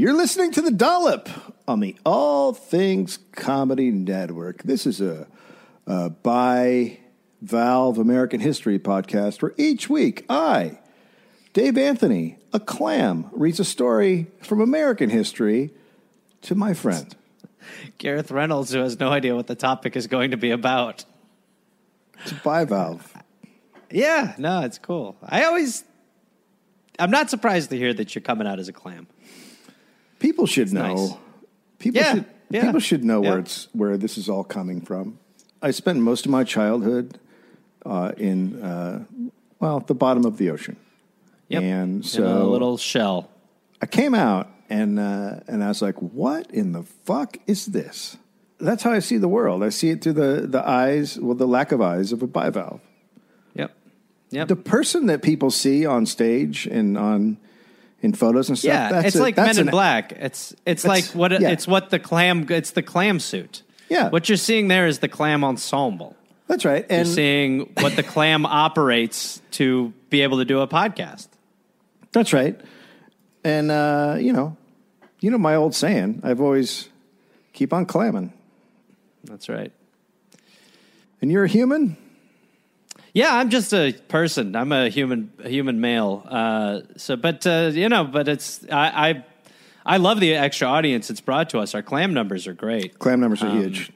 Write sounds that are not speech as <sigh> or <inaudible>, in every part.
You're listening to the Dollop on the All Things Comedy Network. This is a, a by Valve American History podcast where each week I, Dave Anthony, a clam, reads a story from American history to my friend. Gareth Reynolds, who has no idea what the topic is going to be about. It's bivalve. Yeah, no, it's cool. I always, I'm not surprised to hear that you're coming out as a clam. People should know. nice. People Yeah, should yeah, people should know where it's where this is all coming from. I spent most of my childhood uh, in uh, well the bottom of the ocean, Yep. and In a little shell. I came out and uh, and I was like, "What in the fuck is this?" That's how I see the world. I see it through the the eyes, well, the lack of eyes of a bivalve. Yep. Yep. The person that people see on stage and on in photos and stuff. yeah, that's it's a- like Men in an- Black. It's it's like what yeah. it's what the clam. It's the clam suit. Yeah. What you're seeing there is the clam ensemble. That's right. You're And seeing what the clam <laughs> operates to be able to do a podcast. That's right. And uh, you know, you know my old saying. I've always keep on clamming. That's right. And you're a human. Yeah, I'm just a person. I'm a human, a human male. Uh, so, but uh, you know, but it's I, I, I love the extra audience it's brought to us. Our clam numbers are great. Clam numbers are Um, huge.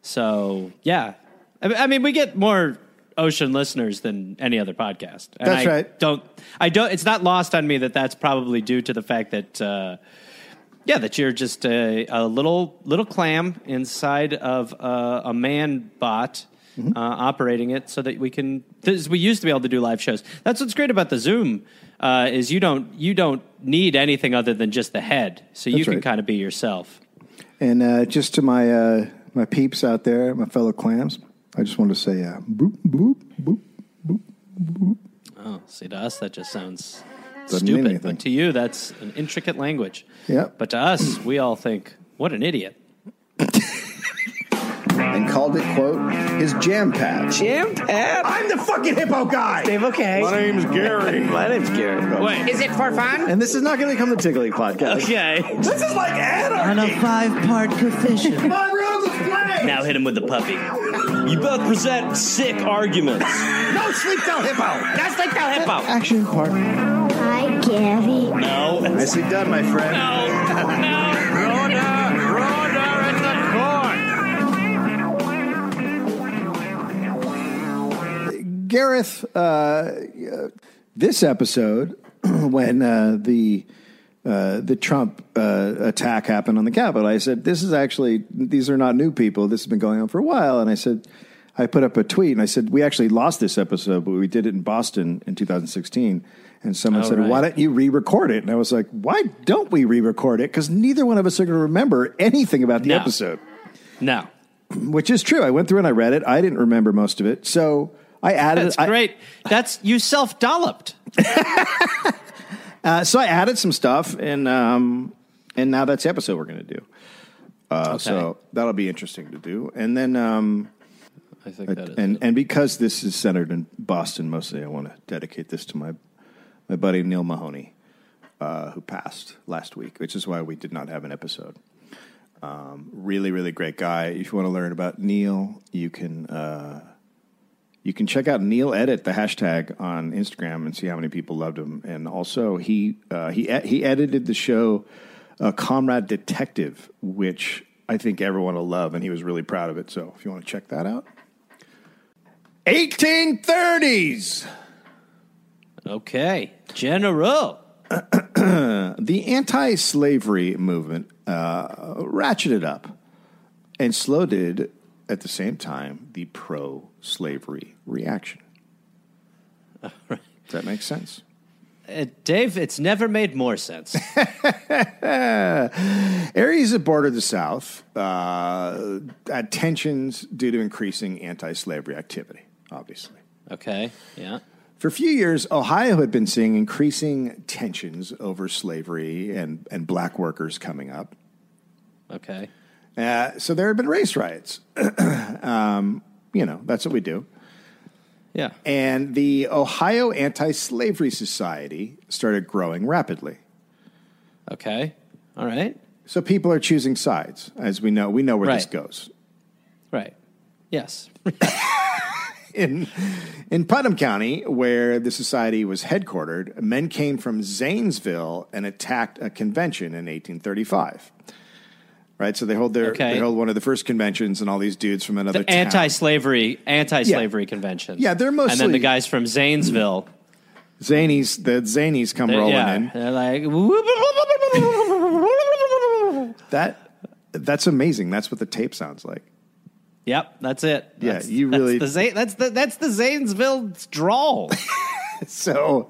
So, yeah, I, I mean, we get more ocean listeners than any other podcast. And That's I right. Don't I don't? It's not lost on me that that's probably due to the fact that. Uh, yeah, that you're just a, a little little clam inside of a, a man bot Mm-hmm. uh, operating it, so that we can. This, we used to be able to do live shows. That's what's great about the Zoom uh, is you don't you don't need anything other than just the head, so you can right. kind of be yourself. And uh, just to my uh, my peeps out there, my fellow clams, I just want to say, uh, boop boop boop. Boop oh, see, to us that just sounds Doesn't stupid, but to you that's an intricate language. yeah But to us, we all think, what an idiot. And called it quote his jam pad. Jam pad? I'm the fucking hippo guy. Dave, okay. My name's Gary. <laughs> My name's Gary. Wait, Is it for fun? And this is not going to become the Tiggly podcast. okay. This is like anarchy. On a five-part coefficient. <laughs> My rules is play. now hit him with the puppy. You both present sick arguments. <laughs> No sleep till hippo. That's like the hippo. Action part. Hi, Gary. No. Nicely done, my friend. Gareth, uh, this episode, <clears throat> when uh, the uh, the Trump uh, attack happened on the Capitol, I said, "This is actually these are not new people. This has been going on for a while." And I said, I put up a tweet and I said, "We actually lost this episode, but we did it in Boston in 2016." And someone Oh, said, right. "Why don't you re-record it?" And I was like, "Why don't we re-record it? Because neither one of us are going to remember anything about the No. episode." No. Which is true. I went through and I read it. I didn't remember most of it, so I added. That's I- great. That's you self dolloped. <laughs> Uh, so I added some stuff, and um, and now that's the episode we're going to do. Uh, So that'll be interesting to do, and then um, I think that is. and and because this is centered in Boston mostly, I want to dedicate this to my my buddy Neil Mahoney, uh, who passed last week, which is why we did not have an episode. Um, really, really great guy. If you want to learn about Neil, you can uh, you can check out Neil Edit the hashtag on Instagram and see how many people loved him. And also, he uh, he he edited the show uh, Comrade Detective, which I think everyone will love, and he was really proud of it. So, if you want to check that out, 1830s. okay. General. <clears throat> The anti slavery movement uh, ratcheted up and so did at the same time the pro slavery reaction. Does that make sense? Uh, Dave, it's never made more sense. <laughs> Areas that border the South uh, had tensions due to increasing anti slavery activity, obviously. Okay. Yeah. For a few years, Ohio had been seeing increasing tensions over slavery and, and black workers coming up. Okay. Uh, so there had been race riots. <clears throat> um, you know, that's what we do. Yeah. And the Ohio Anti Slavery Society started growing rapidly. Okay. All right. So people are choosing sides, as we know. We know where this goes. Right. Yes. <laughs> In in Putnam County, where the society was headquartered, men came from Zanesville and attacked a convention in 1835. Right, so they hold their Okay. they hold one of the first conventions, and all these dudes from another The town. anti-slavery anti-slavery convention. Yeah, they're mostly And then the guys from Zanesville. Zanies, the Zanies come rolling yeah, in. they're like. <laughs> That that's amazing. That's what the tape sounds like. Yep, that's it. Yeah, That's, you that's really- the Zane, that's the that's the Zanesville drawl. <laughs> So,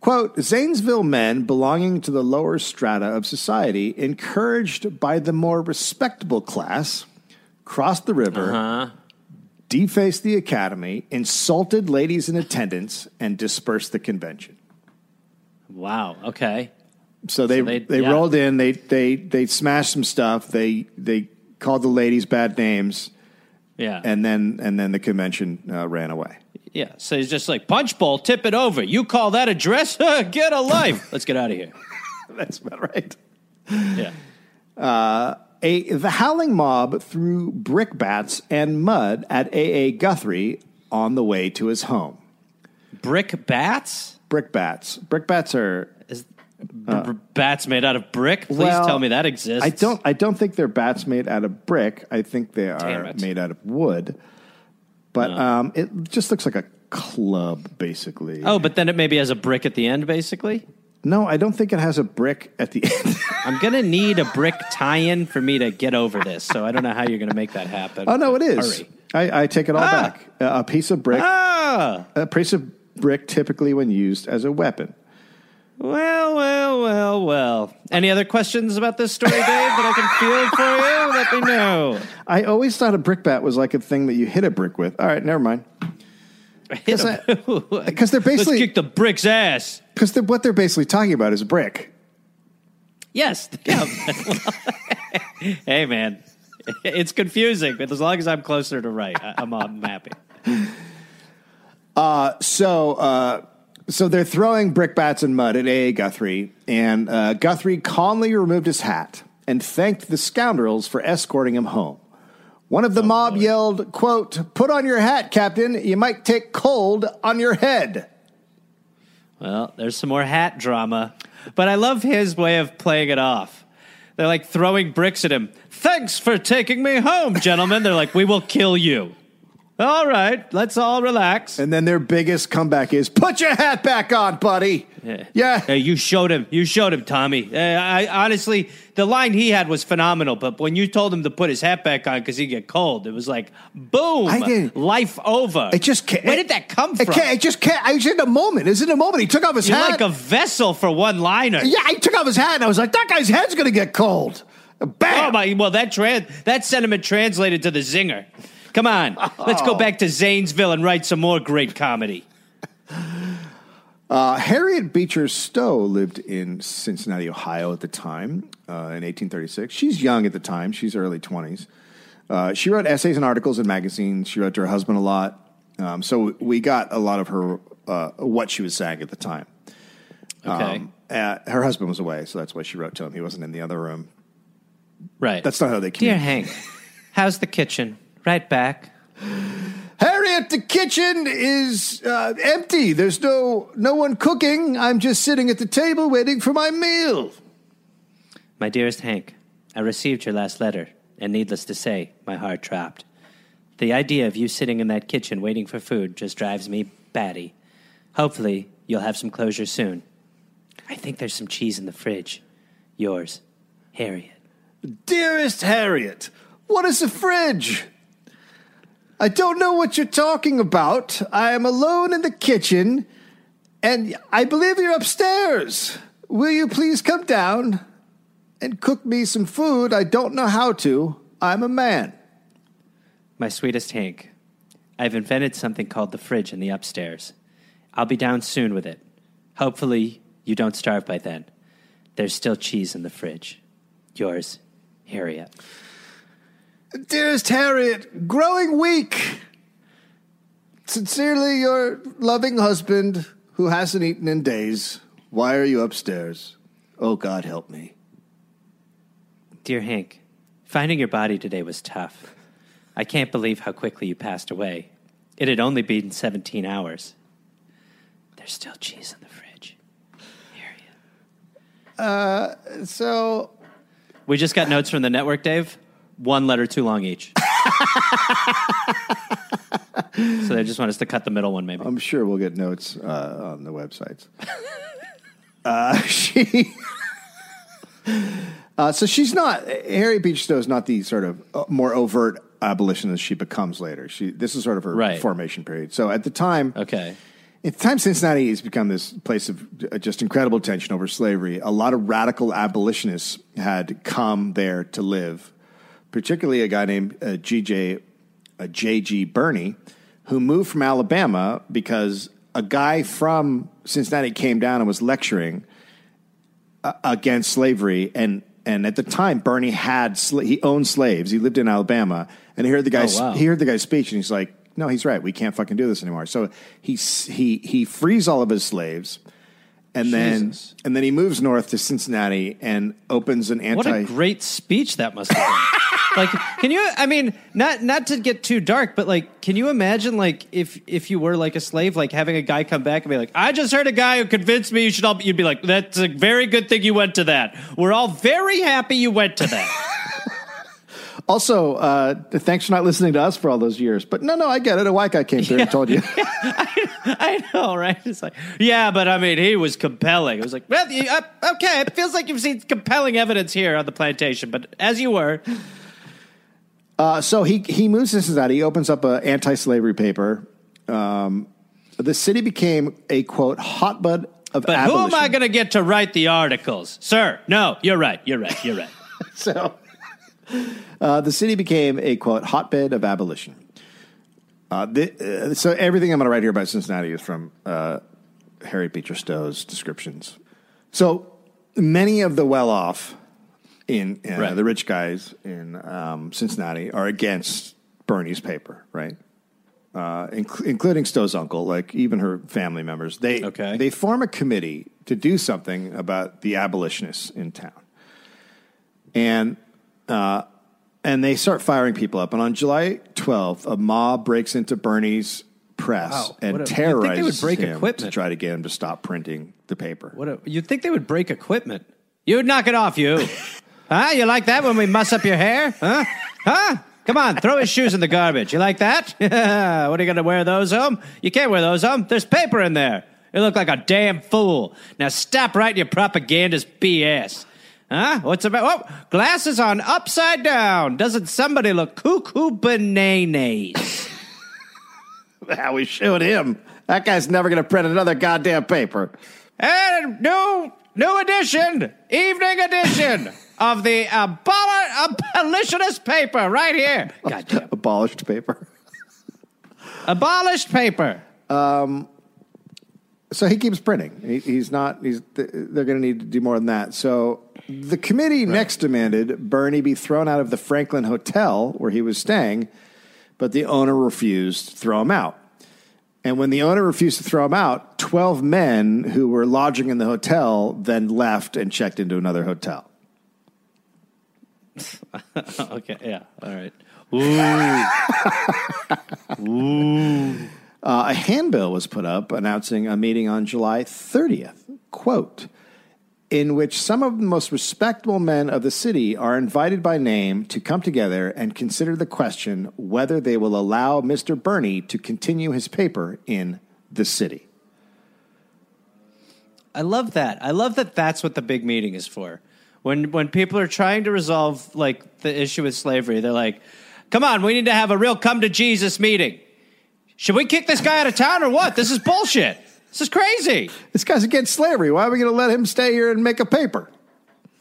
quote, Zanesville men belonging to the lower strata of society, encouraged by the more respectable class, crossed the river, Uh-huh. defaced the academy, insulted ladies in attendance, and dispersed the convention. wow. Okay. So they So they- they, yeah. rolled in, they they they smashed some stuff, they they called the ladies bad names, Yeah. and then and then the convention uh, ran away. Yeah. So he's just like punch bowl, tip it over. You call that a dress? <laughs> get a life. Let's get out of here. <laughs> That's about right. Yeah. Uh, A, the howling mob threw brickbats and mud at A.A. Guthrie on the way to his home. Brick bats. Brickbats. Brickbats are. Is b- b- bats made out of brick? Please well, tell me that exists. I don't. I don't think they're bats made out of brick. I think they are made out of wood. But um, it just looks like a club, basically. Oh, but then it maybe has a brick at the end, basically. no, I don't think it has a brick at the end. <laughs> I'm gonna need a brick tie-in for me to get over this. So I don't know how you're gonna make that happen. oh no, it is. Hurry. I, I take it all Ah. back. Uh, a piece of brick. Ah. A piece of brick, typically when used as a weapon. Well, well, well, well. Any other questions about this story, Dave, that I can field for you? Let me know. I always thought a brickbat was like a thing that you hit a brick with. All right, never mind. <laughs> Because <laughs> they're Let's basically kick the brick's ass. because what they're basically talking about is a brick. Yes. <laughs> Yeah. hey, man. It's confusing, but as long as I'm closer to right, I'm, I'm happy. So, uh, so they're throwing brickbats and mud at A. Guthrie, and uh, Guthrie calmly removed his hat and thanked the scoundrels for escorting him home. One of the mob yelled, "Quote: Put on your hat, Captain. You might take cold on your head." Well, there's some more hat drama, but I love his way of playing it off. They're like throwing bricks at him. Thanks for taking me home, gentlemen. They're like, we will kill you. All right, let's all relax. And then their biggest comeback is, "Put your hat back on, buddy." Yeah. Hey, you showed him. You showed him, Tommy. Uh, I honestly, the line he had was phenomenal. But when you told him to put his hat back on because he'd get cold, it was like, boom, I didn't- life over. It just can't. Where did that come It from? can't. It just can't. I was in a moment. It's in a moment. He took off his hat. You're hat. like a vessel for one liner. yeah, he took off his hat, and I was like, "That guy's head's gonna get cold." Bam. Oh my! Well, that tran that sentiment translated to the zinger. Come on, let's go back to Zanesville and write some more great comedy. Uh, Harriet Beecher Stowe lived in Cincinnati, Ohio at the time uh, in 1836. She's young at the time, she's early 20s. Uh, she wrote essays and articles in magazines. She wrote to her husband a lot. Um, so we got a lot of her, uh, what she was saying at the time. Okay, Um, uh, her husband was away, so that's why she wrote to him. He wasn't in the other room. right. That's not how they Dear communicate. Hank, how's the kitchen? Right back. Harriet, the kitchen is uh, empty. There's no no one cooking. I'm just sitting at the table waiting for my meal. My dearest Hank, I received your last letter, and needless to say, my heart dropped. The idea of you sitting in that kitchen waiting for food just drives me batty. Hopefully, you'll have some closure soon. I think there's some cheese in the fridge. Yours, Harriet. Dearest Harriet, what is a fridge? I don't know what you're talking about. I am alone in the kitchen, and I believe you're upstairs. Will you please come down and cook me some food? I don't know how to. I'm a man. My sweetest Hank, I've invented something called the fridge in the upstairs. I'll be down soon with it. Hopefully, you don't starve by then. There's still cheese in the fridge. Yours, Harriet. Dearest Harriet, growing weak. Sincerely, your loving husband who hasn't eaten in days. Why are you upstairs? Oh, God, help me. Dear Hank, finding your body today was tough. I can't believe how quickly you passed away. It had only been 17 hours. There's still cheese in the fridge. Here you. Uh, so We just got notes from the network, Dave. One letter too long each. <laughs> so they just want us to cut the middle one, maybe. I'm sure we'll get notes uh, on the websites. <laughs> uh, she. Uh, so she's not Harry Beecher Stowe is not the sort of uh, more overt abolitionist she becomes later. She this is sort of her Right. formation period. So at the time, okay. At the time, Cincinnati has become this place of uh, just incredible tension over slavery. A lot of radical abolitionists had come there to live, particularly a guy named uh, G.J. Uh, J.G. Birney, who moved from Alabama because a guy from Cincinnati came down and was lecturing uh, against slavery. And, and at the time, Birney had sla- he owned slaves. He lived in Alabama, and he heard the guy Oh, wow. he heard the guy's speech, and he's like, "No, he's right. We can't fucking do this anymore." So he he he frees all of his slaves, and then Jesus. and then he moves north to Cincinnati and opens an anti. What a great speech that must have been. <laughs> like, can you? I mean, not not to get too dark, but like, can you imagine like if if you were like a slave, like having a guy come back and be like, "I just heard a guy who convinced me you should all," be, you'd be like, "That's a very good thing you went to that. We're all very happy you went to that." <laughs> also, uh, thanks for not listening to us for all those years. But no, no, I get it. A white guy came through and told you. <laughs> I know, right? It's like, yeah, but I mean, he was compelling. It was like, well, you- uh, okay, it feels like you've seen compelling evidence here on the plantation, but as you were, Uh, so he he moves to Cincinnati. He opens up an anti-slavery paper. Um, the city became a quote hotbed of but abolition. who am I going to get to write the articles, sir? No, you're right. You're right. You're right. <laughs> so uh, the city became a quote hotbed of abolition. Uh, the, uh, so everything I'm going to write here about Cincinnati is from uh, Harry Beecher Stowe's descriptions. So many of the well-off in uh, Right. the rich guys in um, Cincinnati are against Birney's paper, right? Uh, inc- including Stowe's uncle, like even her family members. They Okay. they form a committee to do something about the abolitionists in town and uh, and they start firing people up. And on July 12th, a mob breaks into Birney's press Wow. and a- think they would terrorizes break him equipment. to try to get him to stop printing the paper. What a, you'd think they would break equipment. You'd knock it off, you. <laughs> huh? You like that when we muss up your hair? Huh? Huh? Come on, throw his shoes in the garbage. You like that? <laughs> what are you going to wear those home? You can't wear those home. There's paper in there. You look like a damn fool. Now stop writing your propaganda's BS. Huh? What's about? Oh, glasses on upside down. Doesn't somebody look cuckoo bananas? <laughs> How we shoot him. That guy's never going to print another goddamn paper. And new new edition, evening edition of the aboli- abolitionist paper right here. Goddamn. Abolished paper. Abolished paper. Um, So he keeps printing. He, he's not. He's. They're going to need to do more than that. So the committee next demanded Birney be thrown out of the Franklin Hotel where he was staying, but the owner refused to throw him out. And when the owner refused to throw him out, twelve men who were lodging in the hotel then left and checked into another hotel. <laughs> okay, yeah, all right. <laughs> Ooh. Uh, a handbill was put up announcing a meeting on July 30th. Quote, in which some of the most respectable men of the city are invited by name to come together and consider the question whether they will allow Mr. Birney to continue his paper in the city. I love that. I love that that's what the big meeting is for. When when people are trying to resolve like the issue with slavery, they're like, "Come on, we need to have a real come to Jesus meeting. Should we kick this guy out of town or what? This is bullshit. This is crazy. This guy's against slavery. Why are we going to let him stay here and make a paper?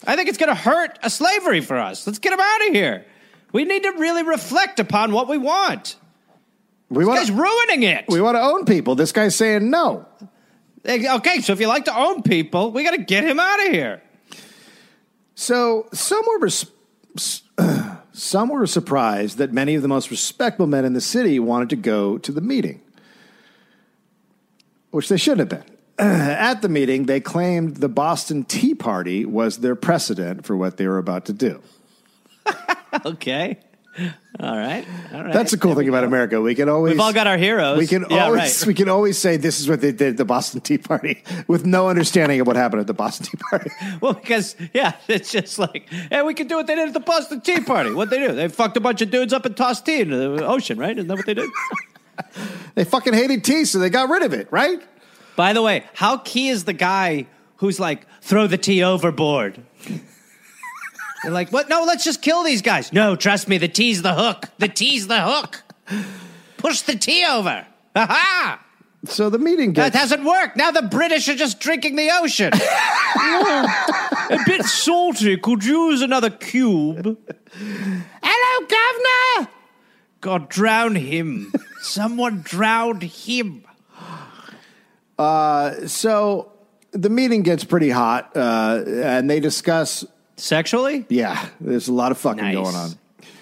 I think it's going to hurt a slavery for us. Let's get him out of here. We need to really reflect upon what we want. We This want guy's ruining it. we want to own people. This guy's saying no. Okay, so if you like to own people, we got to get him out of here. So some were res- <clears throat> some were surprised that many of the most respectable men in the city wanted to go to the meeting, which they shouldn't have been. <clears throat> At the meeting, they claimed the Boston Tea Party was their precedent for what they were about to do. <laughs> okay. All right. All right. That's the cool There thing about. America. We can always We've all got our heroes. We can yeah, always right. we can always say this is what they did at the Boston Tea Party <laughs> with no understanding of what happened at the Boston Tea Party. <laughs> Well, because yeah, it's just like, hey, we can do what they did at the Boston Tea Party. What they do? They fucked a bunch of dudes up and tossed tea into the ocean, right? Isn't that what they did? <laughs> They fucking hated tea, so they got rid of it, right? By the way, how key is the guy who's like, throw the tea overboard? <laughs> They're like, what? No, let's just kill these guys. No, trust me, the tea's the hook. The tea's the hook. <laughs> Push the tea over. Ha ha! So the meeting That gets hasn't worked. Now the British are just drinking the ocean. a bit salty. Could you use another cube? Hello, Governor. God, drown him. <laughs> Someone drowned him. so the meeting gets pretty hot, uh, and they discuss. Sexually? Yeah, there's a lot of fucking Nice. going on.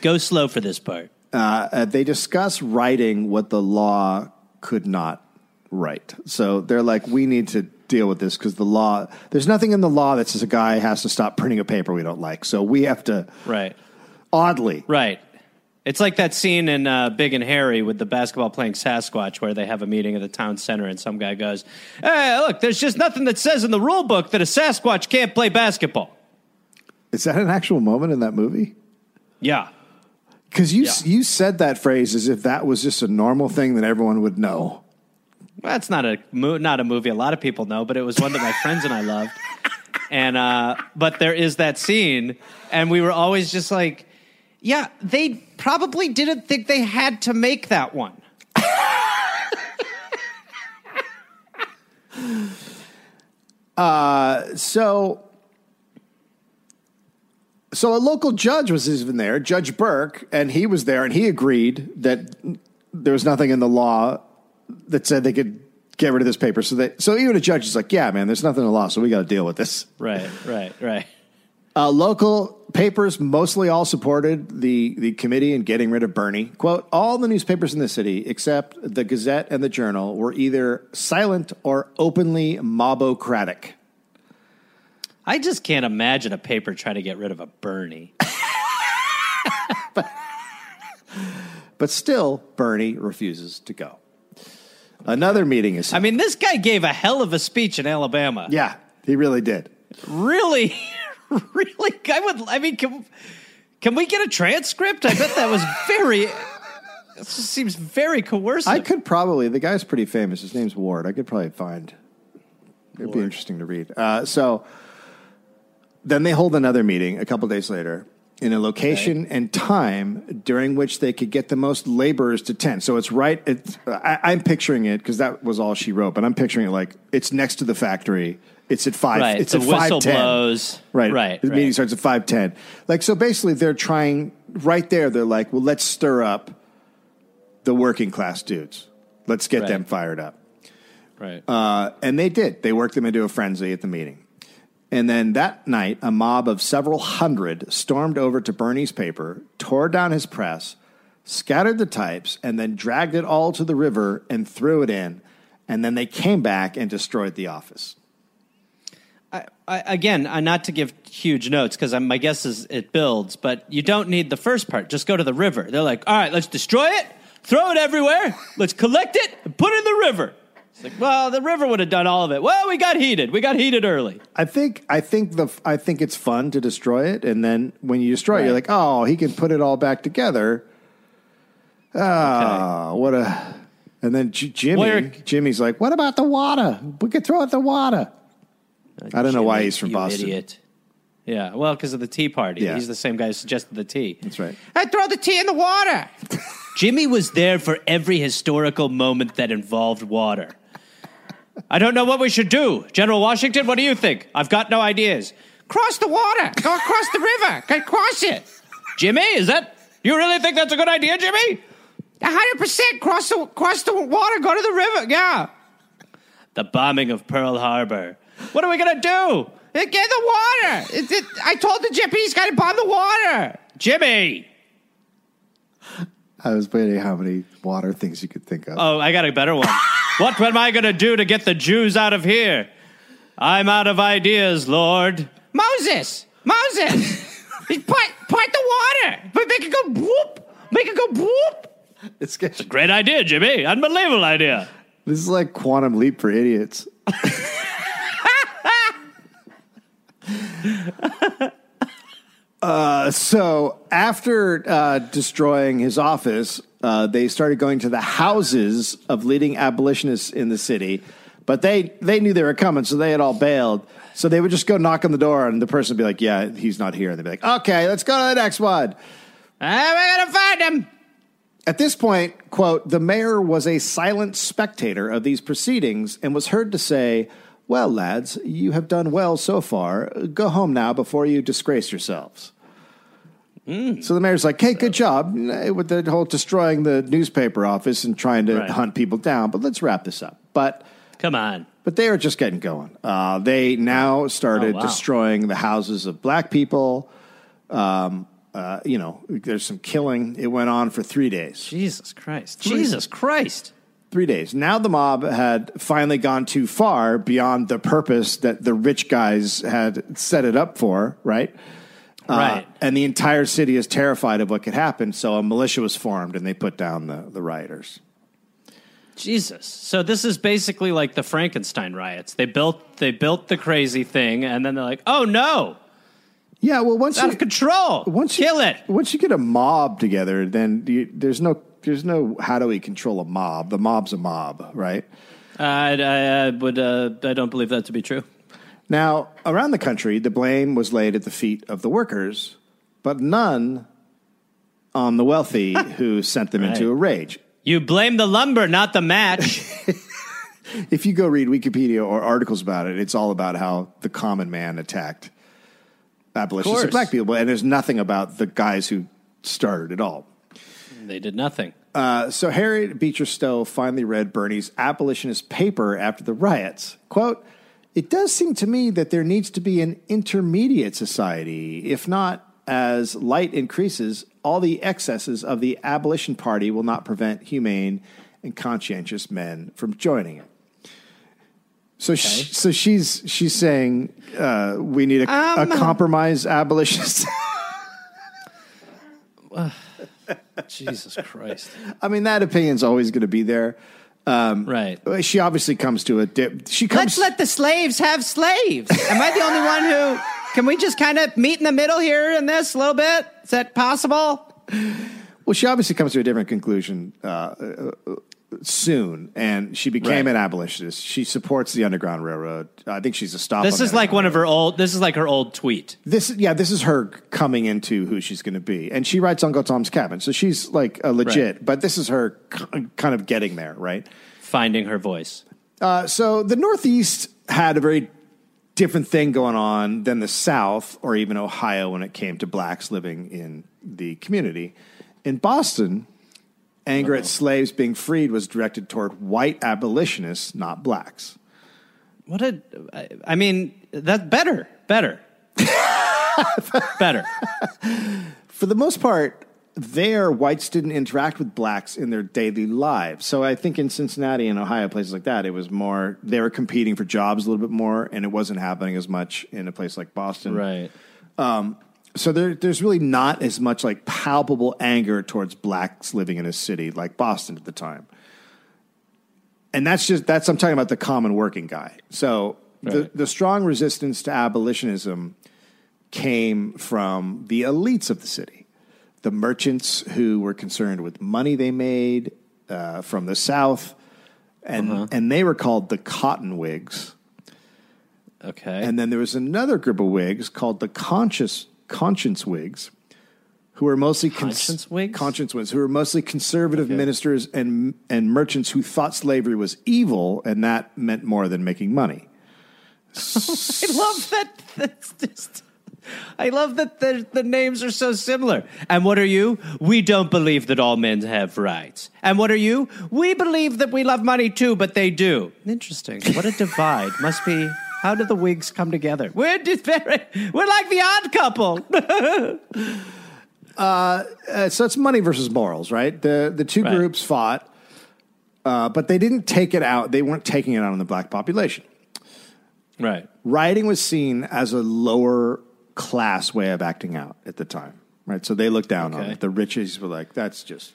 Go slow for this part. Uh, uh, they discuss writing what the law could not write. So they're like, we need to deal with this because the law. There's nothing in the law that says a guy has to stop printing a paper we don't like. So we have to. Right. Oddly, Right. It's like that scene in uh, Big and Hairy with the basketball playing Sasquatch where they have a meeting at the town center and some guy goes, Hey, look, there's just nothing that says in the rule book that a Sasquatch can't play basketball. is that an actual moment in that movie? Yeah. Because you Yeah. you said that phrase as if that was just a normal thing that everyone would know. Well, that's not a not a movie a lot of people know, but it was one that my friends and I loved. And uh, but there is that scene, and we were always just like, yeah, they probably didn't think they had to make that one. <laughs> Uh, so, so a local judge was even there, Judge Burke, and he was there, and he agreed that there was nothing in the law that said they could get rid of this paper. So that so even a judge is like, yeah, man, there's nothing in the law, so we got to deal with this. Right, right, right. Uh, local papers mostly all supported the, the committee in getting rid of Birney. Quote, all the newspapers in the city, except the Gazette and the Journal, were either silent or openly mobocratic. I just can't imagine a paper trying to get rid of a Bernie. <laughs> But still, Birney refuses to go. Another meeting is. I mean, this guy gave a hell of a speech in Alabama. yeah, he really did. Really, <laughs> <laughs> really. I would. I mean, can, can we get a transcript? I bet that was very. This just seems very coercive. I could probably. The guy's pretty famous. His name's Ward. I could probably find. It'd be interesting to read. Uh, so then they hold another meeting a couple days later in a location and time during which they could get the most laborers to attend. So it's right. It's, I, I'm picturing it because that was all she wrote, but I'm picturing it like it's next to the factory. It's at five. Right, It's the at five ten. blows. Right. Right, The right. meeting starts at five ten. Like so, basically, they're trying right there. They're like, well, let's stir up the working class dudes. Let's get Right. them fired up. right. Uh, and they did. They worked them into a frenzy at the meeting. And then that night, a mob of several hundred stormed over to Birney's paper, tore down his press, scattered the types, and then dragged it all to the river and threw it in. And then they came back and destroyed the office. I, I, again, uh, not to give huge notes because my guess is it builds, but you don't need the first part. Just go to the river. They're like, all right, let's destroy it, throw it everywhere, let's collect it, and put it in the river. It's like, well, the river would have done all of it. Well, we got heated. We got heated early. I think I think the I think it's fun to destroy it, and then when you destroy it, you're like, oh, he can put it all back together. Ah, what a! And then J- Jimmy, Jimmy's like, what about the water? We could throw out the water. Uh, I don't know why he's from you Boston. Idiot. Yeah, well, because of the tea party. Yeah. He's the same guy who suggested the tea. That's right. I throw the tea in the water. <laughs> Jimmy was there for every historical moment that involved water. I don't know what we should do. General Washington, what do you think? I've got no ideas. Cross the water. Go across the river. Go cross it. Jimmy, is that you really think that's a good idea, Jimmy? hundred percent. Cross the cross the water. Go to the river. Yeah. The bombing of Pearl Harbor. What are we gonna do? Uh, get the water. It- it- I told the Japanese guy to bomb the water. Jimmy. I was waiting how many water things you could think of. Oh, I got a better one. <laughs> what am I going to do to get the Jews out of here? I'm out of ideas, Lord. Moses! Moses! <laughs> Just point, point the water, but make it go whoop, make it go whoop. It's a Great idea, Jimmy. Unbelievable idea. This is like quantum leap for idiots. <laughs> uh, so after uh, destroying his office, uh, they started going to the houses of leading abolitionists in the city. But they, they knew they were coming, so they had all bailed. So they would just go knock on the door, and the person would be like, "Yeah, he's not here." And they'd be like, "Okay, let's go to the next one." Ah, we're gonna find him. At this point, quote, the mayor was a silent spectator of these proceedings and was heard to say, Well, lads, you have done well so far. Go home now before you disgrace yourselves. So the mayor's like, Hey, good job with the whole destroying the newspaper office and trying to Right. hunt people down, but let's wrap this up. But Come on. but they are just getting going. Uh, they now started Oh, wow. destroying the houses of black people. Um, uh, you know, there's some killing. It went on for three days. Jesus Christ. Jesus Christ. Three days. Now the mob had finally gone too far beyond the purpose that the rich guys had set it up for, right? Uh, Right. and the entire city is terrified of what could happen. So a militia was formed and they put down the, the rioters. Jesus. So this is basically like the Frankenstein riots. They built they built the crazy thing and then they're like, "Oh no. Yeah, well, once It's out of control. once you, Kill it." Once you get a mob together, then you, there's no there's no how do we control a mob? The mob's a mob, right? I, I, I would uh, I don't believe that to be true. Now, around the country, the blame was laid at the feet of the workers, but none on the wealthy <laughs> who sent them into a rage. You blame the lumber, not the match. <laughs> <laughs> If you go read Wikipedia or articles about it, it's all about how the common man attacked abolitionists and black people, and there's nothing about the guys who started it all. They did nothing. Uh, so Harriet Beecher Stowe finally read Birney's abolitionist paper after the riots. Quote, it does seem to me that there needs to be an intermediate society. If not, as light increases, all the excesses of the abolition party will not prevent humane and conscientious men from joining it. So, she, so she's she's saying uh, we need a, a compromise abolitionist. <sighs> <sighs> <laughs> Jesus Christ. I mean, that opinion's always going to be there. Right. She obviously comes to a dip. She comes. Let's let the slaves have slaves. Am I the only one who? Can we just kind of meet in the middle here in this a little bit? Is that possible? well, she obviously comes to a different conclusion uh, uh, soon, and she became Right. an abolitionist. She supports the Underground Railroad. I think she's a stop. This is like one of her old this is like her old tweet. This, yeah, this is her coming into who she's going to be, and she writes Uncle Tom's Cabin, so she's like a legit. Right. But this is her kind of getting there, right? Finding her voice. Uh, so the Northeast had a very different thing going on than the South or even Ohio when it came to blacks living in the community. In Boston, anger at slaves being freed was directed toward white abolitionists, not blacks. What a I- mean, that's better. Better. <laughs> better. For the most part, there whites didn't interact with blacks in their daily lives. So I think in Cincinnati and Ohio, places like that, it was more they were competing for jobs a little bit more, and it wasn't happening as much in a place like Boston. Right. Um, so there, there's really not as much like palpable anger towards blacks living in a city like Boston at the time. And that's just that's I'm talking about the common working guy. So the, Right. the strong resistance to abolitionism came from the elites of the city, the merchants who were concerned with money they made uh, from the South, and and they were called the Cotton Whigs. Okay. And then there was another group of Whigs called the conscious conscience Whigs, who were mostly cons- Conscience Whigs? Conscience Whigs, who were mostly conservative ministers and and merchants who thought slavery was evil, and that meant more than making money. <laughs> I love that. That's just. I love that the, the names are so similar. And what are you? We don't believe that all men have rights. And what are you? We believe that we love money too, but they do. Interesting. What a divide. Must be. How do the wigs come together? We're just very. We're like the odd couple. <laughs> Uh, so it's money versus morals, right? The the two Right. groups fought, uh, but they didn't take it out. They weren't taking it out on the black population. right. Rioting was seen as a lower class way of acting out at the time, right? So they looked down on it. The riches were like, "That's just,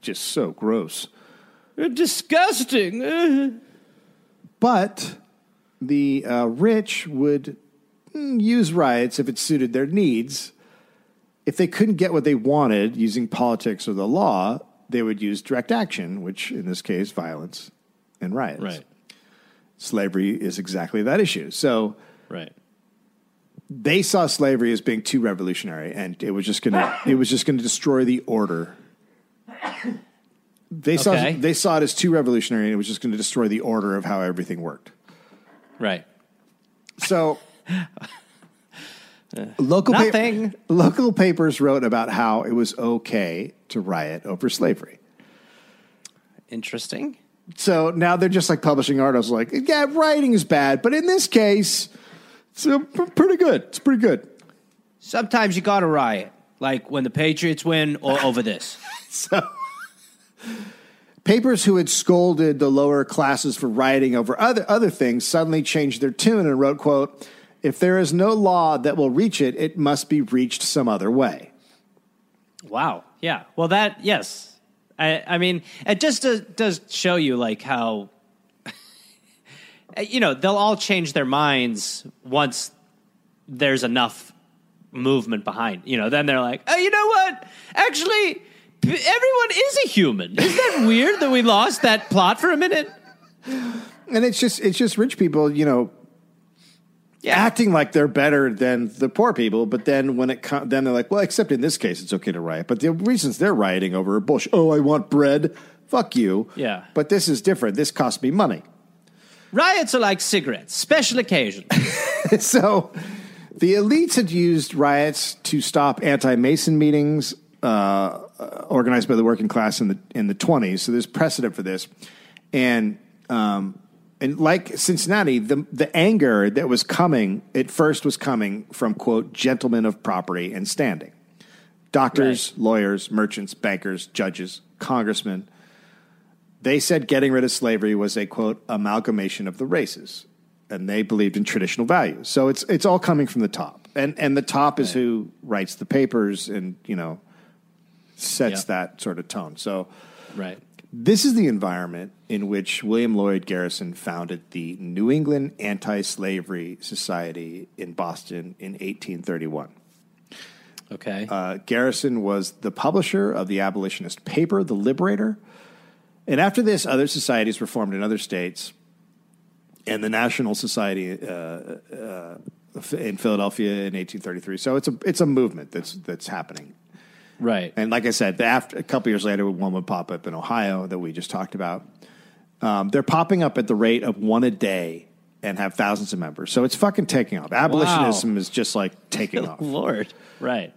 just so gross." Disgusting. <laughs> But the uh, rich would mm, use riots if it suited their needs. If they couldn't get what they wanted using politics or the law, they would use direct action, which in this case, violence and riots. Right. Slavery is exactly that issue. So Right. they saw slavery as being too revolutionary, and it was just gonna it was just gonna destroy the order. They saw Okay. they saw it as too revolutionary, and it was just going to destroy the order of how everything worked. Right. So, <laughs> local pa- local papers wrote about how it was okay to riot over slavery. Interesting. So now they're just like publishing articles, like, yeah, writing is bad, but in this case, it's uh, p- pretty good. It's pretty good. Sometimes you got to riot, like when the Patriots win or over this. <laughs> So, papers who had scolded the lower classes for rioting over other other things suddenly changed their tune and wrote, "quote If there is no law that will reach it, it must be reached some other way." Wow. Yeah. Well, that yes. I I mean, it just does, does show you like how <laughs> you know they'll all change their minds once there's enough movement behind. You know, then they're like, oh, you know what? Actually, everyone is a human. Isn't that weird that we lost that plot for a minute? And it's just it's just rich people, you know, acting like they're better than the poor people. But then when it co- then they're like, well, except in this case, it's okay to riot. But the reasons they're rioting over are bullshit. Oh, I want bread. Fuck you. Yeah. But this is different. This costs me money. Riots are like cigarettes, special occasion. <laughs> so the elites had used riots to stop anti-Mason meetings uh, organized by the working class in the in the twenties. So there's precedent for this, and um, and like Cincinnati, the the anger that was coming at first was coming from quote gentlemen of property and standing, doctors, lawyers, merchants, bankers, judges, congressmen. They said getting rid of slavery was a quote amalgamation of the races, and they believed in traditional values. So it's it's all coming from the top, and and the top is who writes the papers and you know sets Yeah. that sort of tone. So right. this is the environment in which William Lloyd Garrison founded the New England Anti-Slavery Society in Boston in 1831. Okay. Uh, Garrison was the publisher of the abolitionist paper, The Liberator. And after this, other societies were formed in other states. And the National Society uh, uh, in Philadelphia in 1833. So it's a it's a movement that's that's happening. Right. And like I said, the after, a couple years later, one would pop up in Ohio that we just talked about. Um, they're popping up at the rate of one a day and have thousands of members. So it's fucking taking off. Abolitionism is just like taking <laughs> off. Lord. Right.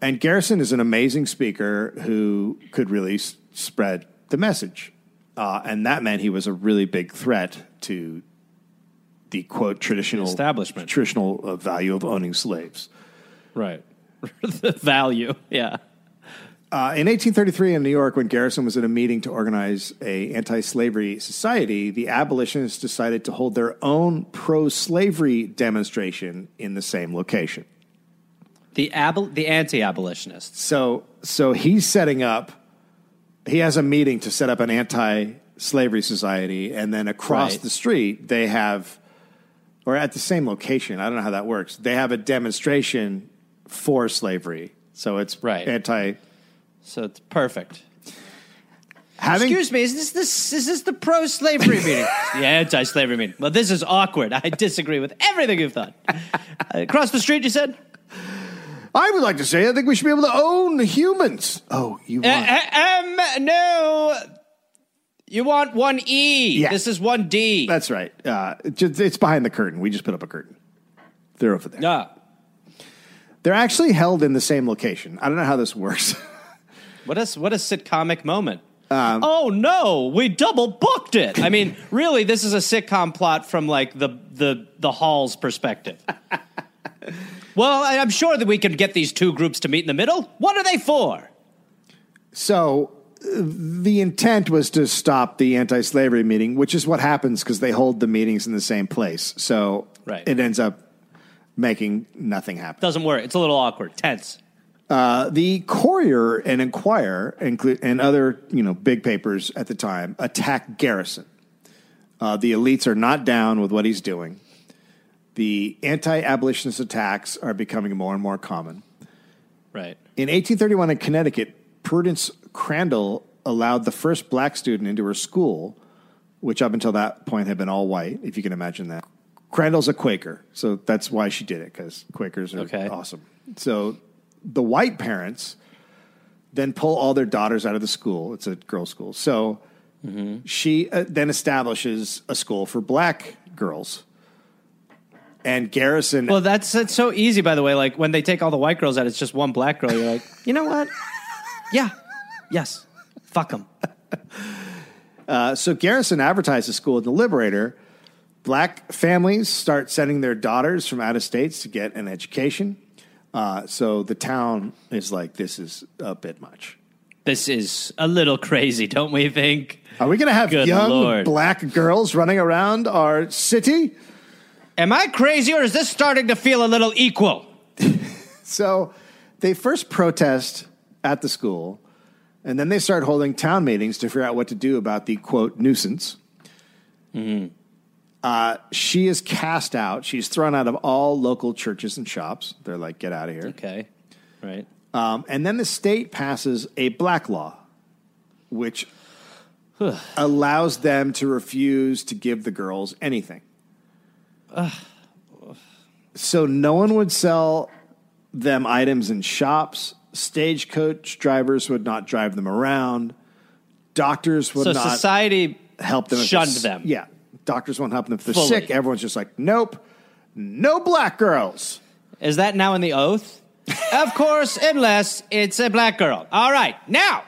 And Garrison is an amazing speaker who could really s- spread the message. Uh, and that meant he was a really big threat to the quote traditional Establishment. traditional uh, value of owning slaves. Right. <laughs> the value. Yeah. Uh, in 1833 in New York, when Garrison was at a meeting to organize a anti-slavery society, the abolitionists decided to hold their own pro-slavery demonstration in the same location. The abol- the anti-abolitionists. So, so he's setting up. He has a meeting to set up an anti-slavery society, and then across Right. the street they have, or at the same location. I don't know how that works. They have a demonstration for slavery. So it's Right. anti. So it's perfect. Having Excuse me, is this this is this the pro slavery <laughs> meeting? The anti-slavery meeting. Well, this is awkward. I disagree with everything you've done. Uh, across the street, you said. I would like to say I think we should be able to own humans. Oh, you want? uh, um, no. You want one E. Yeah. This is one D. That's right. Uh, it's, it's behind the curtain. We just put up a curtain. They're over there. Yeah. They're actually held in the same location. I don't know how this works. <laughs> What a what a sitcomic moment. Um, oh no, we double booked it. I mean, <laughs> really, this is a sitcom plot from like the the the hall's perspective. <laughs> Well, I'm sure that we can get these two groups to meet in the middle. What are they for? So uh, the intent was to stop the anti-slavery meeting, which is what happens because they hold the meetings in the same place. So Right. it ends up making nothing happen. Doesn't work. It's a little awkward, tense. Uh, the Courier and Enquirer inclu- and other you know big papers at the time attack Garrison. Uh, the elites are not down with what he's doing. The anti-abolitionist attacks are becoming more and more common. Right. In 1831 in Connecticut, Prudence Crandall allowed the first black student into her school, which up until that point had been all white, if you can imagine that. Crandall's a Quaker, so that's why she did it, because Quakers are Okay. awesome. So the white parents then pull all their daughters out of the school. It's a girls' school. So she uh, then establishes a school for black girls. And Garrison Well, that's that's so easy. By the way, like when they take all the white girls out, it's just one black girl. You're like, you know what? <laughs> Yeah. Yes. Fuck them. Uh, so Garrison advertised the school in the Liberator. Black families start sending their daughters from out of states to get an education. Uh, so the town is like, this is a bit much. This is a little crazy, don't we think? Are we going to have Good young Lord. black girls running around our city? Am I crazy, or is this starting to feel a little equal? <laughs> So they first protest at the school, and then they start holding town meetings to figure out what to do about the quote nuisance. Uh, she is cast out. She's thrown out of all local churches and shops. They're like, get out of here. Okay. Right. Um, and then the state passes a black law, which <sighs> allows them to refuse to give the girls anything. <sighs> So no one would sell them items in shops. Stagecoach drivers would not drive them around. Doctors would So not society help them. shunned s- them. Yeah, doctors won't help them if they're Fully. sick. Everyone's just like, nope, no black girls. Is that now in the oath? <laughs> of course, unless it's a black girl. All right, now.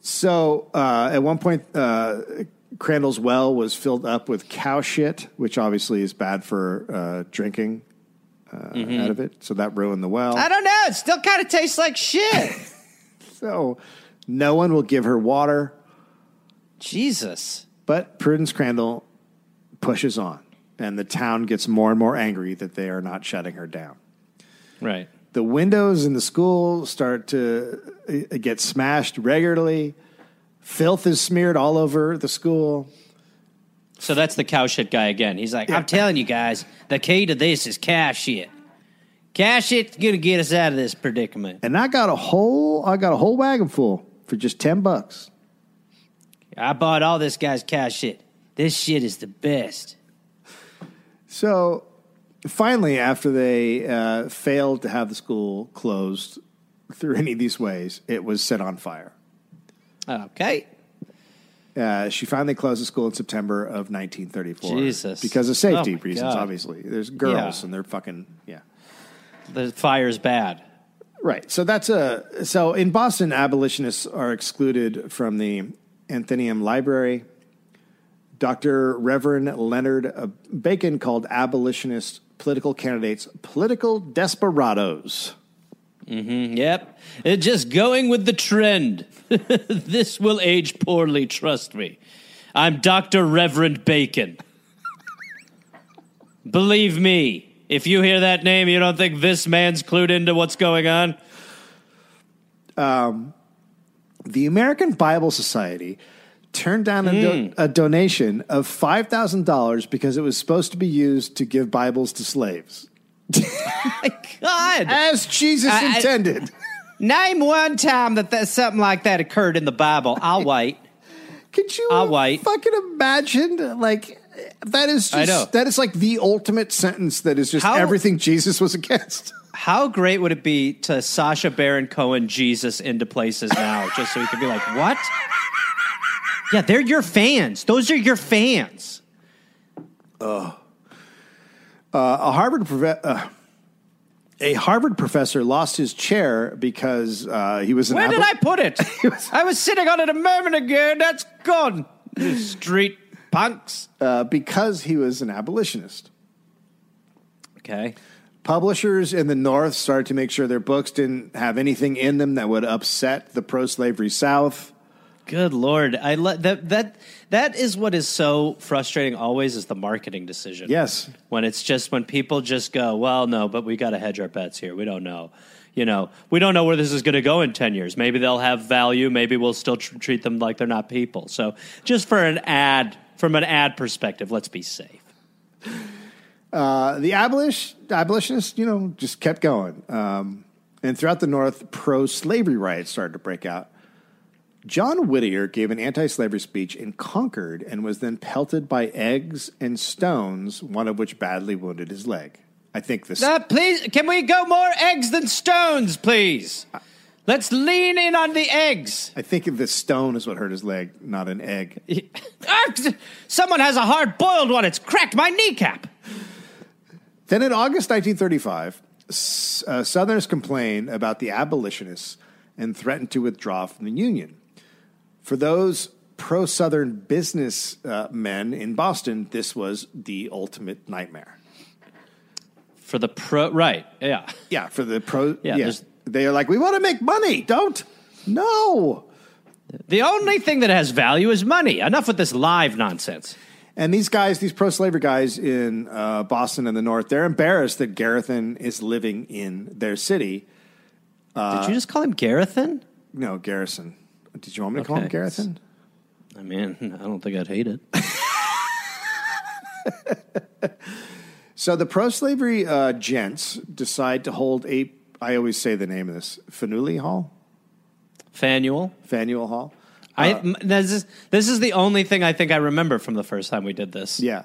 So uh, at one point, uh, Crandall's well was filled up with cow shit, which obviously is bad for uh, drinking uh, out of it. So that ruined the well. I don't know. It still kind of tastes like shit. <laughs> So no one will give her water. Jesus. But Prudence Crandall pushes on, and the town gets more and more angry that they are not shutting her down. Right. The windows in the school start to uh, get smashed regularly. Filth is smeared all over the school. So that's the cow shit guy again. He's like, I'm telling you guys, the key to this is cash shit. Cash shit's gonna get us out of this predicament. And I got a whole I got a whole wagon full for just ten bucks. I bought all this guy's cash shit. This shit is the best. So finally, after they uh, failed to have the school closed through any of these ways, it was set on fire. Okay. Uh, she finally closed the school in September of 1934. Jesus. Because of safety Oh, reasons, God. obviously. There's girls Yeah. and they're fucking, yeah. The fire's bad. Right. So that's a. So in Boston, abolitionists are excluded from the Athenaeum Library. Dr. Reverend Leonard uh, Bacon called abolitionist political candidates political desperados. Yep. Uh, Just going with the trend. <laughs> this will age poorly, trust me. I'm Dr. Reverend Bacon. <laughs> Believe me, if you hear that name, you don't think this man's clued into what's going on? The American Bible Society turned down a, do- hmm. a donation of $5,000 because it was supposed to be used to give Bibles to slaves. <laughs> God! As Jesus I- I- intended. Name one time that, that something like that occurred in the Bible. I'll <laughs> wait. Could you I'll wait. fucking imagine? Like, that is just, I that is like the ultimate sentence that is just How- everything Jesus was against. How great would it be to Sacha Baron Cohen Jesus into places now, <laughs> just so he could be like, what? Yeah, they're your fans. Those are your fans. a Harvard profe- uh, a Harvard professor lost his chair because uh, he was an Where did I put it? <laughs> I was sitting on it a moment ago. That's gone. You street punks. uh, because he was an abolitionist. Okay. Publishers in the North started to make sure their books didn't have anything in them that would upset the pro-slavery South. Good lord, I lo- that that that is what is so frustrating. Always is the marketing decision. Yes. when it's just when people just go, well, no, but we got to hedge our bets here. We don't know. You know, we don't know where this is going to go in ten years. Maybe they'll have value. Maybe we'll still tr- treat them like they're not people. So, just for an ad, from an ad perspective, let's be safe. Uh, the abolish, abolitionists, you know, just kept going. Um, and throughout the North, pro slavery riots started to break out. John Whittier gave an anti slavery speech in Concord and was then pelted by eggs and stones, one of which badly wounded his leg. I think this. Uh, please, can we go more eggs than stones, please? Let's lean in on the eggs. I think the stone is what hurt his leg, not an egg. <laughs> Ah, Someone has a hard boiled one. It's cracked my kneecap. Then in August 1935, s- uh, Southerners complained about the abolitionists and threatened to withdraw from the Union. For those pro Southern business uh, men in Boston, this was the ultimate nightmare. For the pro, right? Yeah. Yeah, for the pro, Yeah, yeah, they are like, we want to make money. Don't. No. The only thing that has value is money. Enough with this live nonsense. And these guys, these pro slavery guys in uh, Boston and the North, they're embarrassed that Garethan is living in their city. Did you just call him Garethan? No, Garrison. Did you want me to call him Okay. Garethan? I mean, I don't think I'd hate it. <laughs> So the pro slavery uh, gents decide to hold a, I always say the name of this, Faneuil Hall? Faneuil. Faneuil Hall? I m- this is this is the only thing I think I remember from the first time we did this. Yeah.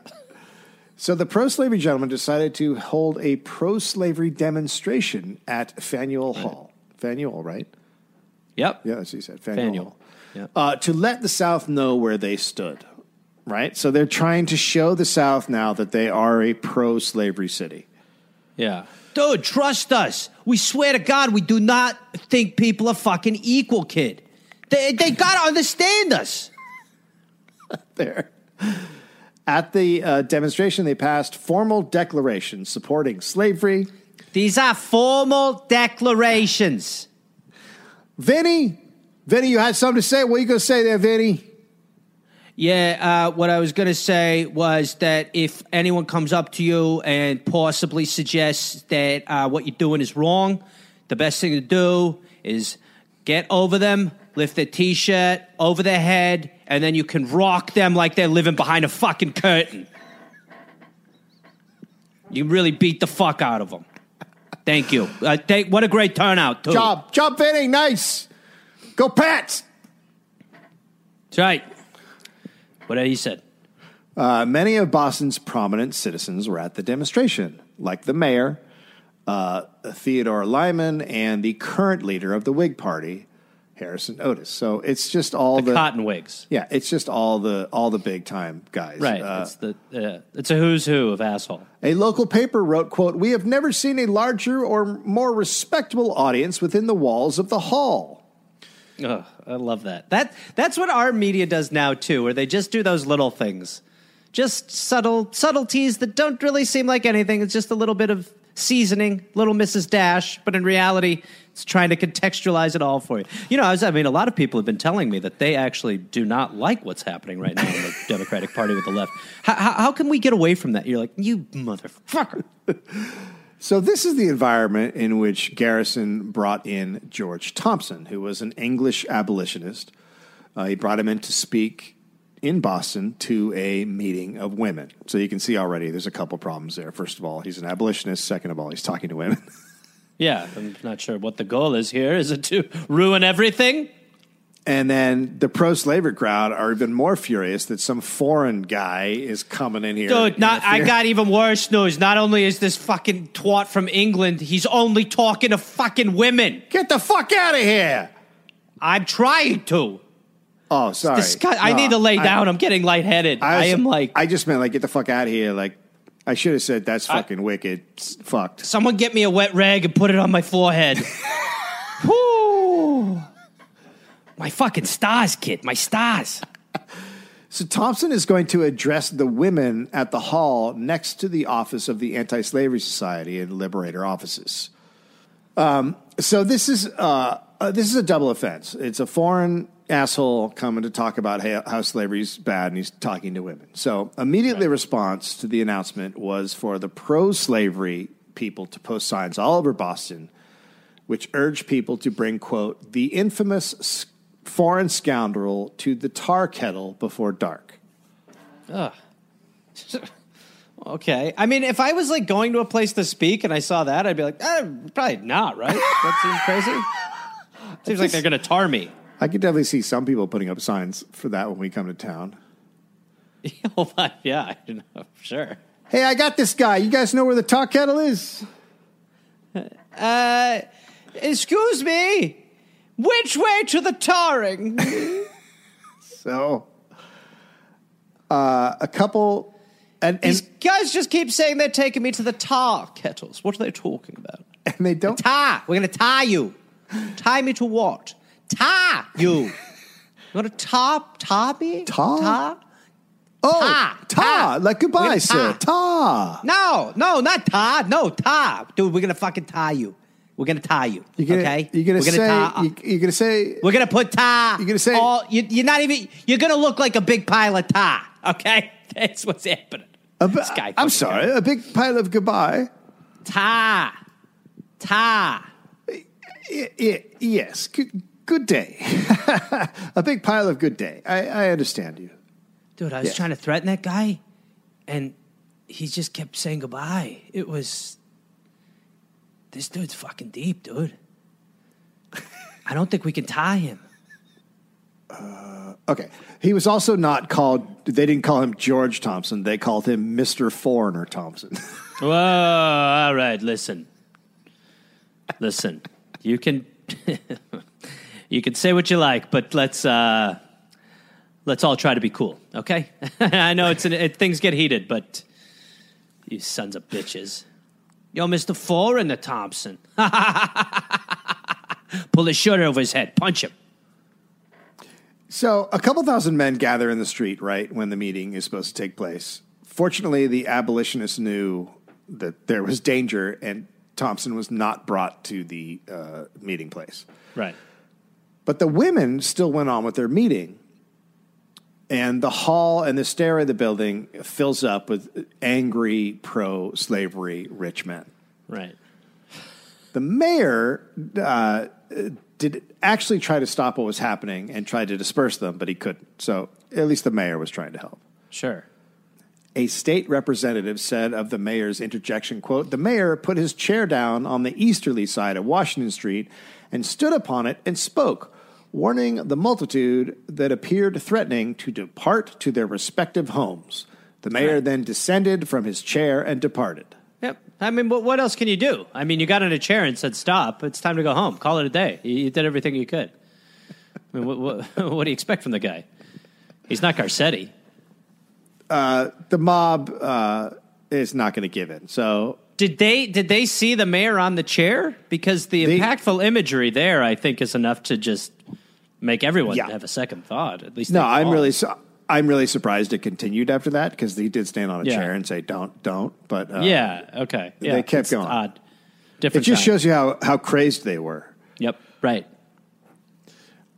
So the pro slavery gentlemen decided to hold a pro slavery demonstration at Faneuil Hall. Faneuil, right? Yep. Yeah, that's what you said. Faneuil. Faneuil. Hall. Yeah. Uh, to let the South know where they stood, right? So they're trying to show the South now that they are a pro slavery city. Yeah. Dude, trust us. We swear to God, we do not think people are fucking equal, kid. They, they gotta understand us. <laughs> there. At the uh, demonstration, they passed formal declarations supporting slavery. These are formal declarations. Vinny, Vinny, you had something to say. What are you going to say there, Vinny? Yeah, uh, what I was going to say was that if anyone comes up to you and possibly suggests that uh, what you're doing is wrong, the best thing to do is get over them, lift the t shirt over their head, and then you can rock them like they're living behind a fucking curtain. You really beat the fuck out of them. Thank you. Uh, thank, what a great turnout, too. Job, job, Vinny. Nice. Go, Pats. That's right. What he said. Uh, many of Boston's prominent citizens were at the demonstration, like the mayor, uh, Theodore Lyman, and the current leader of the Whig Party, Harrison Otis. So it's just all The the, cotton Whigs. yeah, it's just all the all the big time guys. Right. Uh, it's the uh, it's a who's who of asshole. A local paper wrote, quote, We have never seen a larger or more respectable audience within the walls of the hall. Ugh, I love that. That that's what our media does now too, where they just do those little things, just subtle subtleties that don't really seem like anything. It's just a little bit of seasoning, little Mrs. Dash, but in reality, it's trying to contextualize it all for you. You know, I, was, I mean, a lot of people have been telling me that they actually do not like what's happening right now in the <laughs> Democratic Party with the left. How, how, how can we get away from that? You're like, you motherfucker. <laughs> So, this is the environment in which Garrison brought in George Thompson, who was an English abolitionist. Uh, he brought him in to speak in Boston to a meeting of women. So, you can see already there's a couple problems there. First of all, he's an abolitionist. Second of all, he's talking to women. <laughs> Yeah, I'm not sure what the goal is here. Is it to ruin everything? And then the pro slavery crowd are even more furious that some foreign guy is coming in here. Dude, not, I got even worse news. Not only is this fucking twat from England, he's only talking to fucking women. Get the fuck out of here! I'm trying to. Oh, sorry. Disgu- I need to lay down. I'm getting lightheaded. I, was- am like, I just meant like get the fuck out of here. Like I should have said that's fucking wicked. It's fucked. someone get me a wet rag and put it on my forehead. <laughs> Whoo! My fucking stars, kid. My stars. So Thompson is going to address the women at the hall next to the office of the Anti-Slavery Society and Liberator offices. Um, so this is uh, uh, this is a double offense. It's a foreign asshole coming to talk about how, how slavery's bad, and he's talking to women. So immediately, the response to the announcement was for the pro-slavery people to post signs all over Boston, which urged people to bring quote the infamous foreign scoundrel to the tar kettle before dark. Ugh. <laughs> okay. I mean, if I was like going to a place to speak and I saw that, I'd be like, eh, probably not, right? That seems crazy. <laughs> Seems like they're going to tar me. I could definitely see some people putting up signs for that when we come to town. <laughs> oh, my, yeah, I don't know. Sure. Hey, I got this guy. You guys know where the tar kettle is? Uh, excuse me. Which way to the tarring? <laughs> So, uh, a couple, and, These guys just keep saying they're taking me to the tar kettles. What are they talking about? and they don't. tar. We're going to tie you. Tie me to what? Tie you. You want to tie, tie me? Tar? Tie? Oh, Ta, ta, ta. like goodbye, gonna sir. Ta. No, no, not tie. No, tie. Dude, we're going to fucking tie you. We're going to tie you. You're gonna, okay? You're gonna we're say. tie, uh, you, you're gonna say. We're gonna put tar. You're gonna say- all, you, you're not even. You're gonna look like a big pile of tar. Okay, <laughs> that's what's happening. a, This guy I'm sorry. A big pile of goodbye. Tar, tar. Y- y- yes. Good, good day. <laughs> a big pile of good day. I, I understand you. Dude, I was Yeah. trying to threaten that guy, and he just kept saying goodbye. It was. This dude's fucking deep, dude. I don't think we can tie him. Uh, okay. He was also not called. They didn't call him George Thompson. They called him Mister Foreigner Thompson. <laughs> Whoa, all right, listen. Listen. You can <laughs> you can say what you like, but let's uh let's all try to be cool, okay? <laughs> I know it's an, it, things get heated, but you sons of bitches. Yo, Mr. Foreigner Thompson. <laughs> Pull his shirt over his head. Punch him. So, a couple thousand men gather in the street, right, when the meeting is supposed to take place. Fortunately, the abolitionists knew that there was danger, and Thompson was not brought to the uh, meeting place. Right. But the women still went on with their meeting, and the hall and the stair of the building fills up with angry pro slavery rich men. Right. The mayor uh, did actually try to stop what was happening and tried to disperse them, but he couldn't. So at least the mayor was trying to help. Sure. A state representative said of the mayor's interjection, quote, the mayor put his chair down on the easterly side of Washington Street and stood upon it and spoke, warning the multitude that appeared threatening to depart to their respective homes. The mayor then descended from his chair and departed. Yep. I mean, what, else can you do? I mean, you got in a chair and said, "Stop! It's time to go home. Call it a day." You, you did everything you could. I mean, what, what, <laughs> what do you expect from the guy? He's not Garcetti. The mob uh, is not going to give in. So Did they did they see the mayor on the chair? Because the They- impactful imagery there, I think, is enough to just make everyone Yeah. have a second thought. At least No, I'm really su- I'm really surprised it continued after that because he did stand on a Yeah. chair and say don't don't. But uh, yeah. Okay. Yeah, They kept going. Odd. it just time. shows you how how crazed they were. Yep. Right.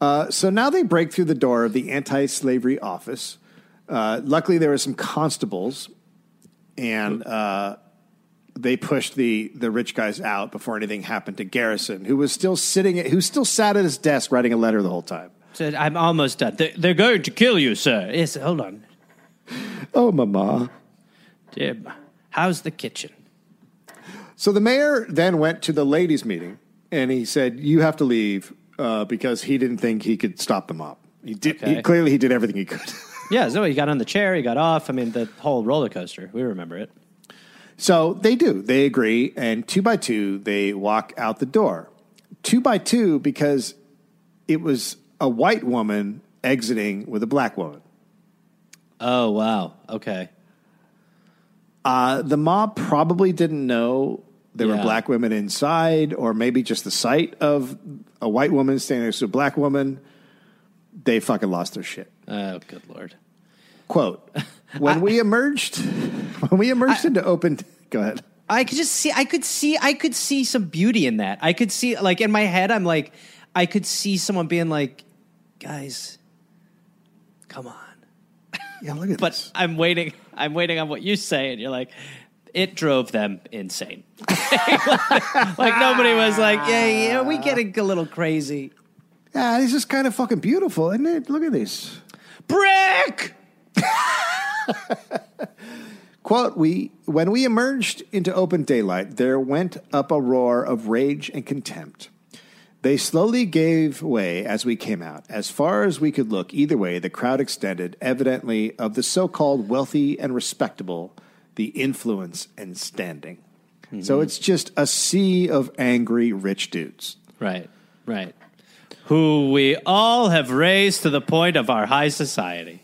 Uh, so now they break through the door of the anti-slavery office. Uh, luckily, there were some constables, and uh, they pushed the the rich guys out before anything happened to Garrison, who was still sitting, who still sat at his desk writing a letter the whole time. Said, I'm almost done. They, they're going to kill you, sir. Yes, hold on. Oh, mama. Jim. How's the kitchen? So the mayor then went to the ladies' meeting, and he said, "You have to leave uh, because he didn't think he could stop the mob. He did. He, clearly, he did everything he could." <laughs> Yeah. So he got on the chair. He got off. I mean, the whole roller coaster. We remember it. So they do. They agree, and two by two, they walk out the door. Two by two, because it was a white woman exiting with a black woman. Oh wow. Okay. Uh, the mob probably didn't know there were black women inside, or maybe just the sight of a white woman standing next to a black woman. They fucking lost their shit. Oh good lord. Quote: <laughs> When we emerged, when we emerged into open, go ahead. I could just see. I could see. I could see some beauty in that. I could see, like in my head, I'm like, I could see someone being like, "Guys, come on." <laughs> Yeah, look at this. But this. I'm waiting. I'm waiting on what you say, and you're like, it drove them insane. <laughs> like nobody was like, yeah, yeah, we getting a little crazy. Yeah, this is kind of fucking beautiful, isn't it? Look at this. Brick. <laughs> Quote, we when we emerged into open daylight, there went up a roar of rage and contempt. They slowly gave way as we came out. As far as we could look, either way, the crowd extended, evidently of the so called wealthy and respectable, the influence and standing. So mm-hmm. it's just a sea of angry rich dudes. Right. Right. Who we all have raised to the point of our high society.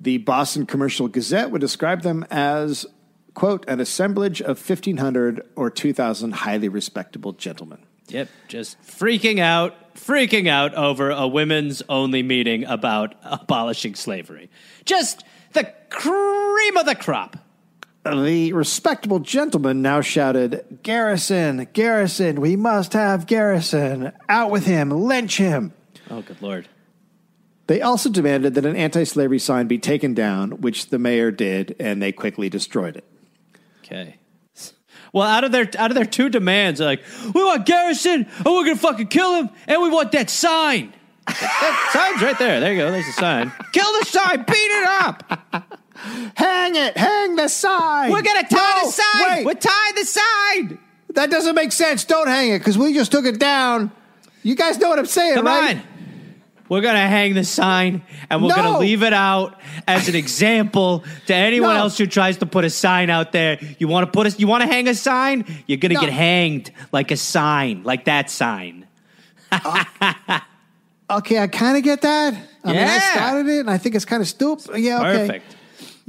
The Boston Commercial Gazette would describe them as, quote, an assemblage of 1,500 or 2,000 highly respectable gentlemen. Yep, just freaking out, freaking out over a women's only meeting about abolishing slavery. Just the cream of the crop. The respectable gentleman now shouted, Garrison, Garrison, we must have Garrison. Out with him, lynch him. Oh, good lord. They also demanded that an anti slavery sign be taken down, which the mayor did, and they quickly destroyed it. Okay. Well, out of their out of their two demands, they're like we want Garrison, and we're gonna fucking kill him, and we want that sign. <laughs> that sign's right there. There you go. There's the sign. Kill the sign. Beat it up. <laughs> Hang it! Hang the sign! We're gonna tie No, the sign. Wait, We're tying the sign. that doesn't make sense. Don't hang it, because we just took it down. You guys know what I'm saying, Come right? on. We're gonna hang the sign, and we're No. gonna leave it out as an example to anyone No. else who tries to put a sign out there. You want to put a, you want to hang a sign? You're gonna get hanged like a sign, like that sign. <laughs> Okay, I kind of get that. I mean, I started it, and I think it's kind of stupid. Yeah, okay. Perfect.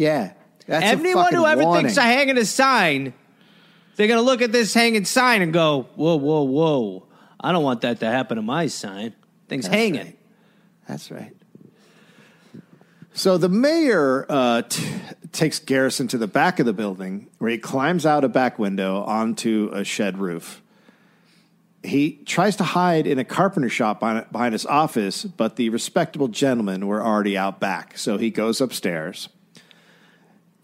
Yeah. That's Anyone who ever warning. thinks of hanging a sign, they're gonna look at this hanging sign and go, "Whoa, whoa, whoa! I don't want that to happen to my sign. Thing's That's hanging." right. That's right. So the mayor uh, t- takes Garrison to the back of the building where he climbs out a back window onto a shed roof. He tries to hide in a carpenter shop behind his office, but the respectable gentlemen were already out back. So he goes upstairs.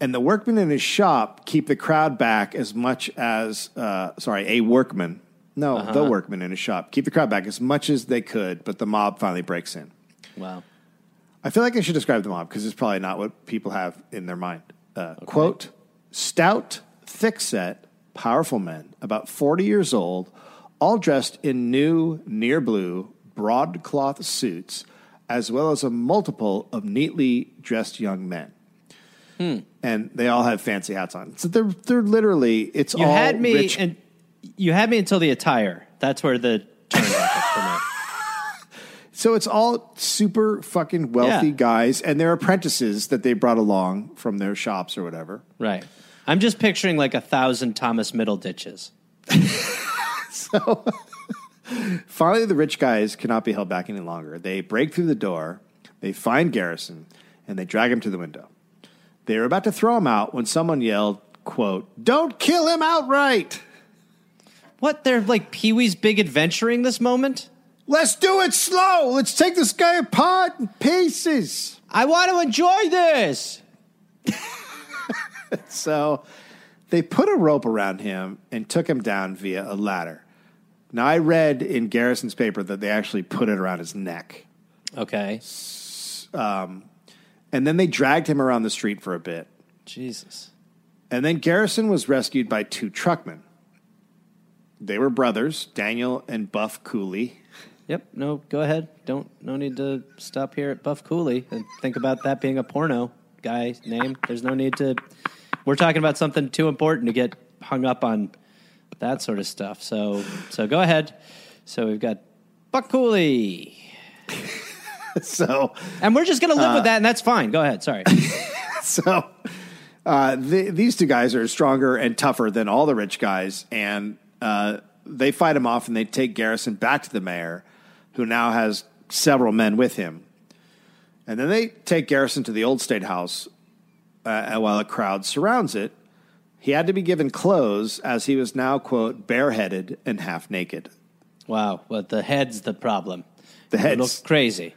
And the workmen in his shop keep the crowd back as much as, uh, sorry, a workman, no, the workman in his shop, keep the crowd back as much as they could, but the mob finally breaks in. Wow. I feel like I should describe the mob because it's probably not what people have in their mind. Uh, Quote Stout, thick set, powerful men, about 40 years old, all dressed in new, near blue, broadcloth suits, as well as a multiple of neatly dressed young men. Hmm. And they all have fancy hats on. So they're, they're literally, it's You all had me, rich. and you had me until the attire. That's where the turn for me. <laughs> So it's all super fucking wealthy Yeah. guys and their apprentices that they brought along from their shops or whatever. Right. I'm just picturing like a thousand Thomas Middleditches. <laughs> So finally, the rich guys cannot be held back any longer. They break through the door, they find Garrison, and they drag him to the window. They were about to throw him out when someone yelled, quote, Don't kill him outright! What? They're like Pee Wee's Big Adventuring this moment? Let's do it slow! Let's take this guy apart in pieces! I want to enjoy this. <laughs> So they put a rope around him and took him down via a ladder. Now, I read in Garrison's paper that they actually put it around his neck. Okay. Um, And then they dragged him around the street for a bit. Jesus. And then Garrison was rescued by two truckmen. They were brothers, Daniel and Buff Cooley. Yep. No, go ahead. Don't. No need to stop here at Buff Cooley and think about that being a porno guy name. There's no need to. We're talking about something too important to get hung up on that sort of stuff. So, so go ahead. So we've got Buck Cooley, <laughs> <laughs> So, and we're just gonna live with that, and that's fine. Go ahead. Sorry. <laughs> so uh, the, these two guys are stronger and tougher than all the rich guys, and uh, they fight him off and they take Garrison back to the mayor, who now has several men with him. And then they take Garrison to the old state house uh, while a crowd surrounds it. He had to be given clothes as he was now, quote, bareheaded and half naked. Wow. Well, the head's the problem. The You head's- look crazy.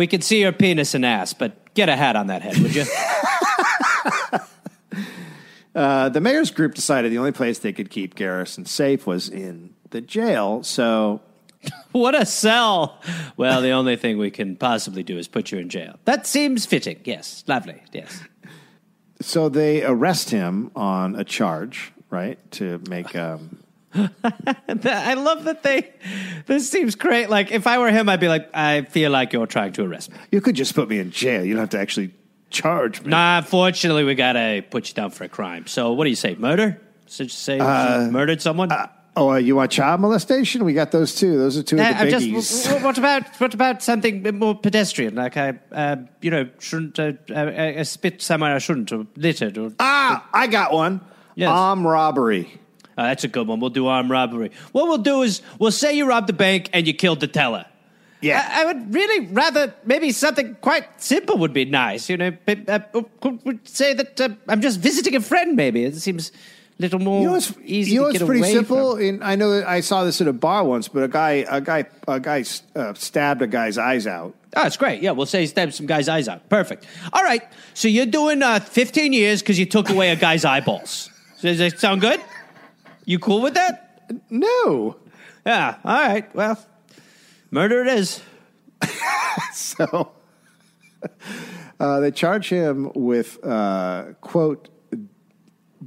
We can see your penis and ass, but get a hat on that head, would you? <laughs> Uh, the mayor's group decided the only place they could keep Garrison safe was in the jail. So <laughs> what a sell. Well, the only thing we can possibly do is put you in jail. That seems fitting. Yes. Lovely. Yes. so they arrest him on a charge, right? To make um, <laughs> I love that they. This seems great. Like, if I were him, I'd be like, I feel like you're trying to arrest me. you could just put me in jail. You don't have to actually charge me. Nah, fortunately, we gotta put you down for a crime. So, what do you say? Murder? So just say Uh, you murdered someone? Oh, uh, you want child molestation? We got those two. Those are two Uh, of the I'm biggies. just. w- What about what about something more pedestrian? Like I, uh, you know, shouldn't uh, I, I spit somewhere I shouldn't, or littered, or ah, I got one. Yes. Armed robbery. Oh, that's a good one. We'll do armed robbery. What we'll do is we'll say you robbed the bank and you killed the teller. Yeah. I, I would really rather maybe something quite simple would be nice. You know, but, uh, could we say that uh, I'm just visiting a friend. Maybe it seems a little more You know what's, easy. you know get pretty simple? from. And I know that I saw this at a bar once, but a guy, a guy, a guy uh, stabbed a guy's eyes out. Oh, it's great. Yeah, we'll say he stabbed some guy's eyes out. Perfect. All right. So you're doing uh, 15 years because you took away a guy's eyeballs. Does that sound good? You cool with that? No. Yeah. All right. Well, murder it is. <laughs> So uh, they charge him with, uh, quote,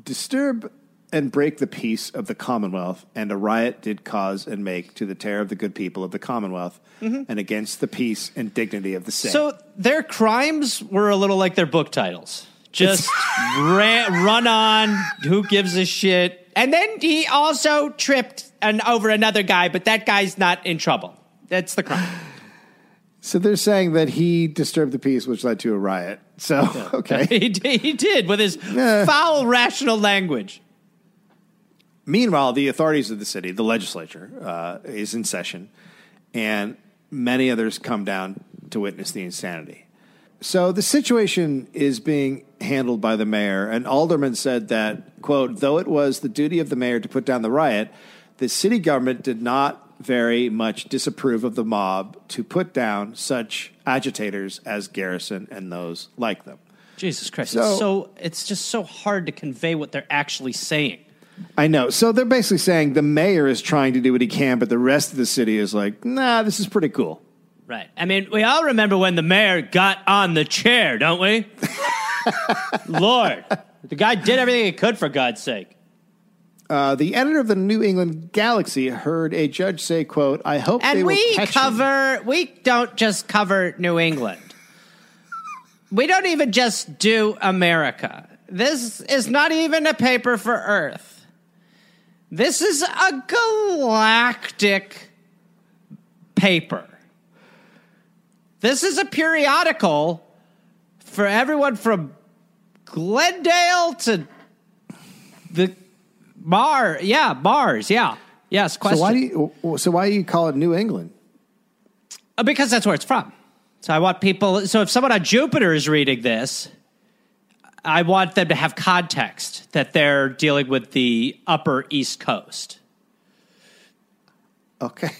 disturb and break the peace of the Commonwealth, and a riot did cause and make to the terror of the good people of the Commonwealth, and against the peace and dignity of the same. So their crimes were a little like their book titles. Just <laughs> ran, run on. Who gives a shit? And then he also tripped an, over another guy, but that guy's not in trouble. That's the crime. <sighs> So they're saying that he disturbed the peace, which led to a riot. So, <laughs> okay. <laughs> he, did- he did with his Yeah. foul, rational language. Meanwhile, the authorities of the city, the legislature, uh, is in session, and many others come down to witness the insanity. So the situation is being handled by the mayor, and alderman said that, quote, though it was the duty of the mayor to put down the riot, the city government did not very much disapprove of the mob to put down such agitators as Garrison and those like them. Jesus Christ! So- it's so it's just so hard to convey what they're actually saying. I know. So they're basically saying the mayor is trying to do what he can, but the rest of the city is like, nah, this is pretty cool. Right. I mean, we all remember when the mayor got on the chair, don't we? <laughs> Lord, the guy did everything he could for God's sake. Uh, the editor of the New England Galaxy heard a judge say, "quote I hope they And will we catch him." cover, we don't just cover New England. we don't even just do America. This is not even a paper for Earth. This is a galactic paper. This is a periodical for everyone from Glendale to the Bar. Yeah, Mars. Yeah. Yes, question. So why do you? So why do you call it New England? Uh, Because that's where it's from. So I want people. So if someone on Jupiter is reading this, I want them to have context that they're dealing with the Upper East Coast. Okay.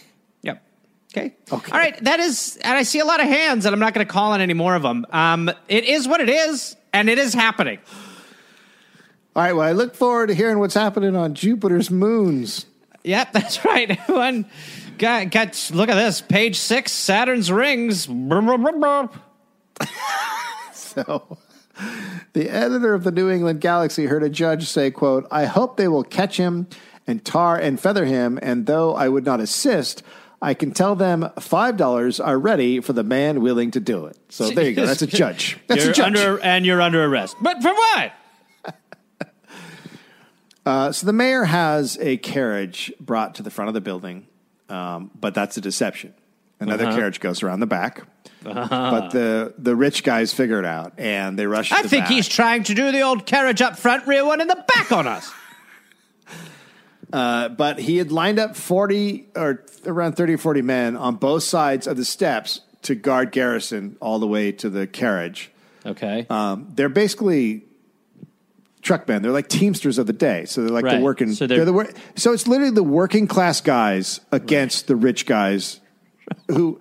Okay. Okay. All right. That is, and I see a lot of hands, and I'm not going to call on any more of them. Um, it is what it is, and it is happening. All right. Well, I look forward to hearing what's happening on Jupiter's moons. Yep, <laughs> that's right. Everyone got, got look at this page six. Saturn's rings. <laughs> So, the editor of the New England Galaxy heard a judge say, "quote I hope they will catch him and tar and feather him, and though I would not assist." I can tell them five dollars are ready for the man willing to do it. So there you go. That's a <laughs> judge. That's you're a judge. under, and you're under arrest. But for what? <laughs> Uh, so the mayor has a carriage brought to the front of the building, um, but that's a deception. Another Uh-huh. carriage goes around the back, but the the rich guys figure it out and they rush. to I the think back. he's trying to do the old carriage up front, rear one in the back on us. Uh, but he had lined up forty or around thirty or forty men on both sides of the steps to guard Garrison all the way to the carriage. Okay. Um, they're basically truckmen. They're like teamsters of the day. So they're like Right. the working. So they're- they're, the wor- so it's literally the working class guys against the rich guys who.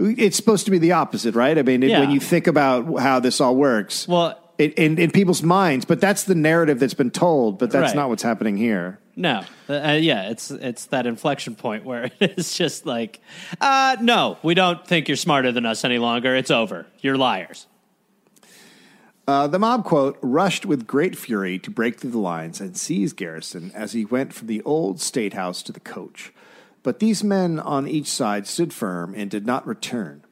it's supposed to be the opposite, right? I mean, it- Uh. Yeah. when you think about how this all works, Well- it, in, in people's minds, but that's the narrative that's been told, but that's Right. not what's happening here. No, uh, uh, yeah, it's it's that inflection point where <laughs> it's just like, uh, no, we don't think you're smarter than us any longer. It's over. You're liars. Uh, the mob, quote, rushed with great fury to break through the lines and seize Garrison as he went from the old state house to the coach. But these men on each side stood firm and did not return.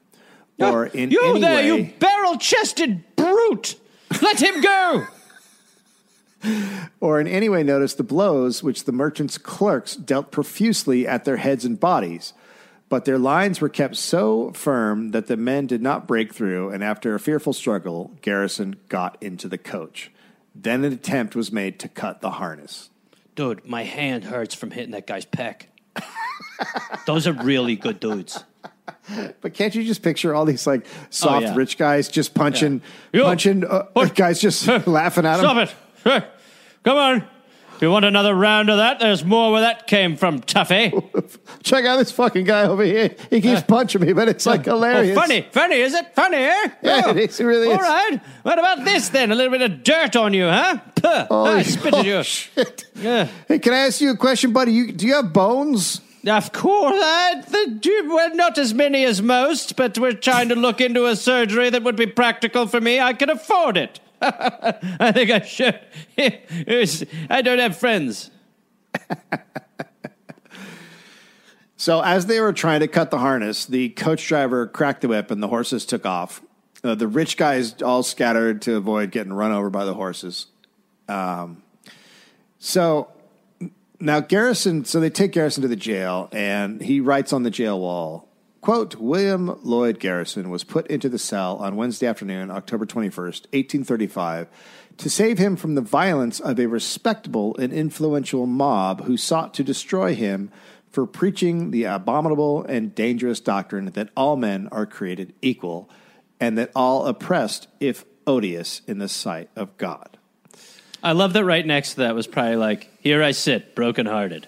Or in you any there, way, you barrel-chested brute! Let him go. <laughs> or in any way notice the blows which the merchants' clerks dealt profusely at their heads and bodies. But their lines were kept so firm that the men did not break through, and after a fearful struggle, Garrison got into the coach. Then an attempt was made to cut the harness. Dude, my hand hurts from hitting that guy's pec. <laughs> Those are really good dudes. But can't you just picture all these like soft yeah. rich guys just punching, Yeah. Punching uh, guys just laughing at him? Stop it! Come on. If you want another round of that, there's more where that came from, Tuffy. <laughs> Check out this fucking guy over here. He keeps punching me, but it's like hilarious. Oh, funny, funny, is it? Funny, eh? Yeah, Oh. it is, it really All is. right. What about this then? A little bit of dirt on you, huh? Puh. Oh, I spit at you. <laughs> shit. Yeah. Hey, can I ask you a question, buddy? You, do you have bones? Of course, I, the, well, not as many as most, but we're trying to look into a surgery that would be practical for me. I can afford it. <laughs> I think I should. <laughs> I don't have friends. <laughs> So, as they were trying to cut the harness, the coach driver cracked the whip and the horses took off. Uh, the rich guys all scattered to avoid getting run over by the horses. Um, so now Garrison, so they take Garrison to the jail, and he writes on the jail wall, quote, William Lloyd Garrison was put into the cell on Wednesday afternoon, October 21st, 1835, to save him from the violence of a respectable and influential mob who sought to destroy him for preaching the abominable and dangerous doctrine that all men are created equal and that all oppressed if odious in the sight of God. I love that right next to that was probably like, here I sit, brokenhearted.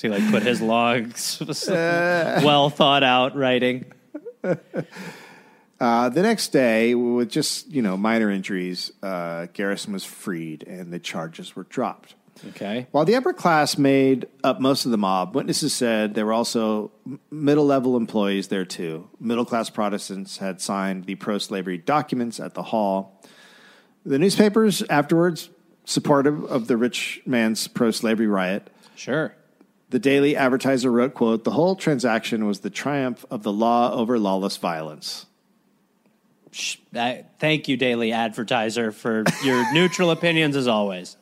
So he like put his logs, <laughs> well thought out writing. <laughs> Uh, the next day, with just you know minor injuries, uh, Garrison was freed and the charges were dropped. Okay. While the upper class made up most of the mob, witnesses said there were also middle level employees there too. Middle class Protestants had signed the pro slavery documents at the hall. The newspapers afterwards, supportive of the rich man's pro slavery riot, Sure. The Daily Advertiser wrote, quote, the whole transaction was the triumph of the law over lawless violence. I- thank you, Daily Advertiser, for your <laughs> neutral opinions as always.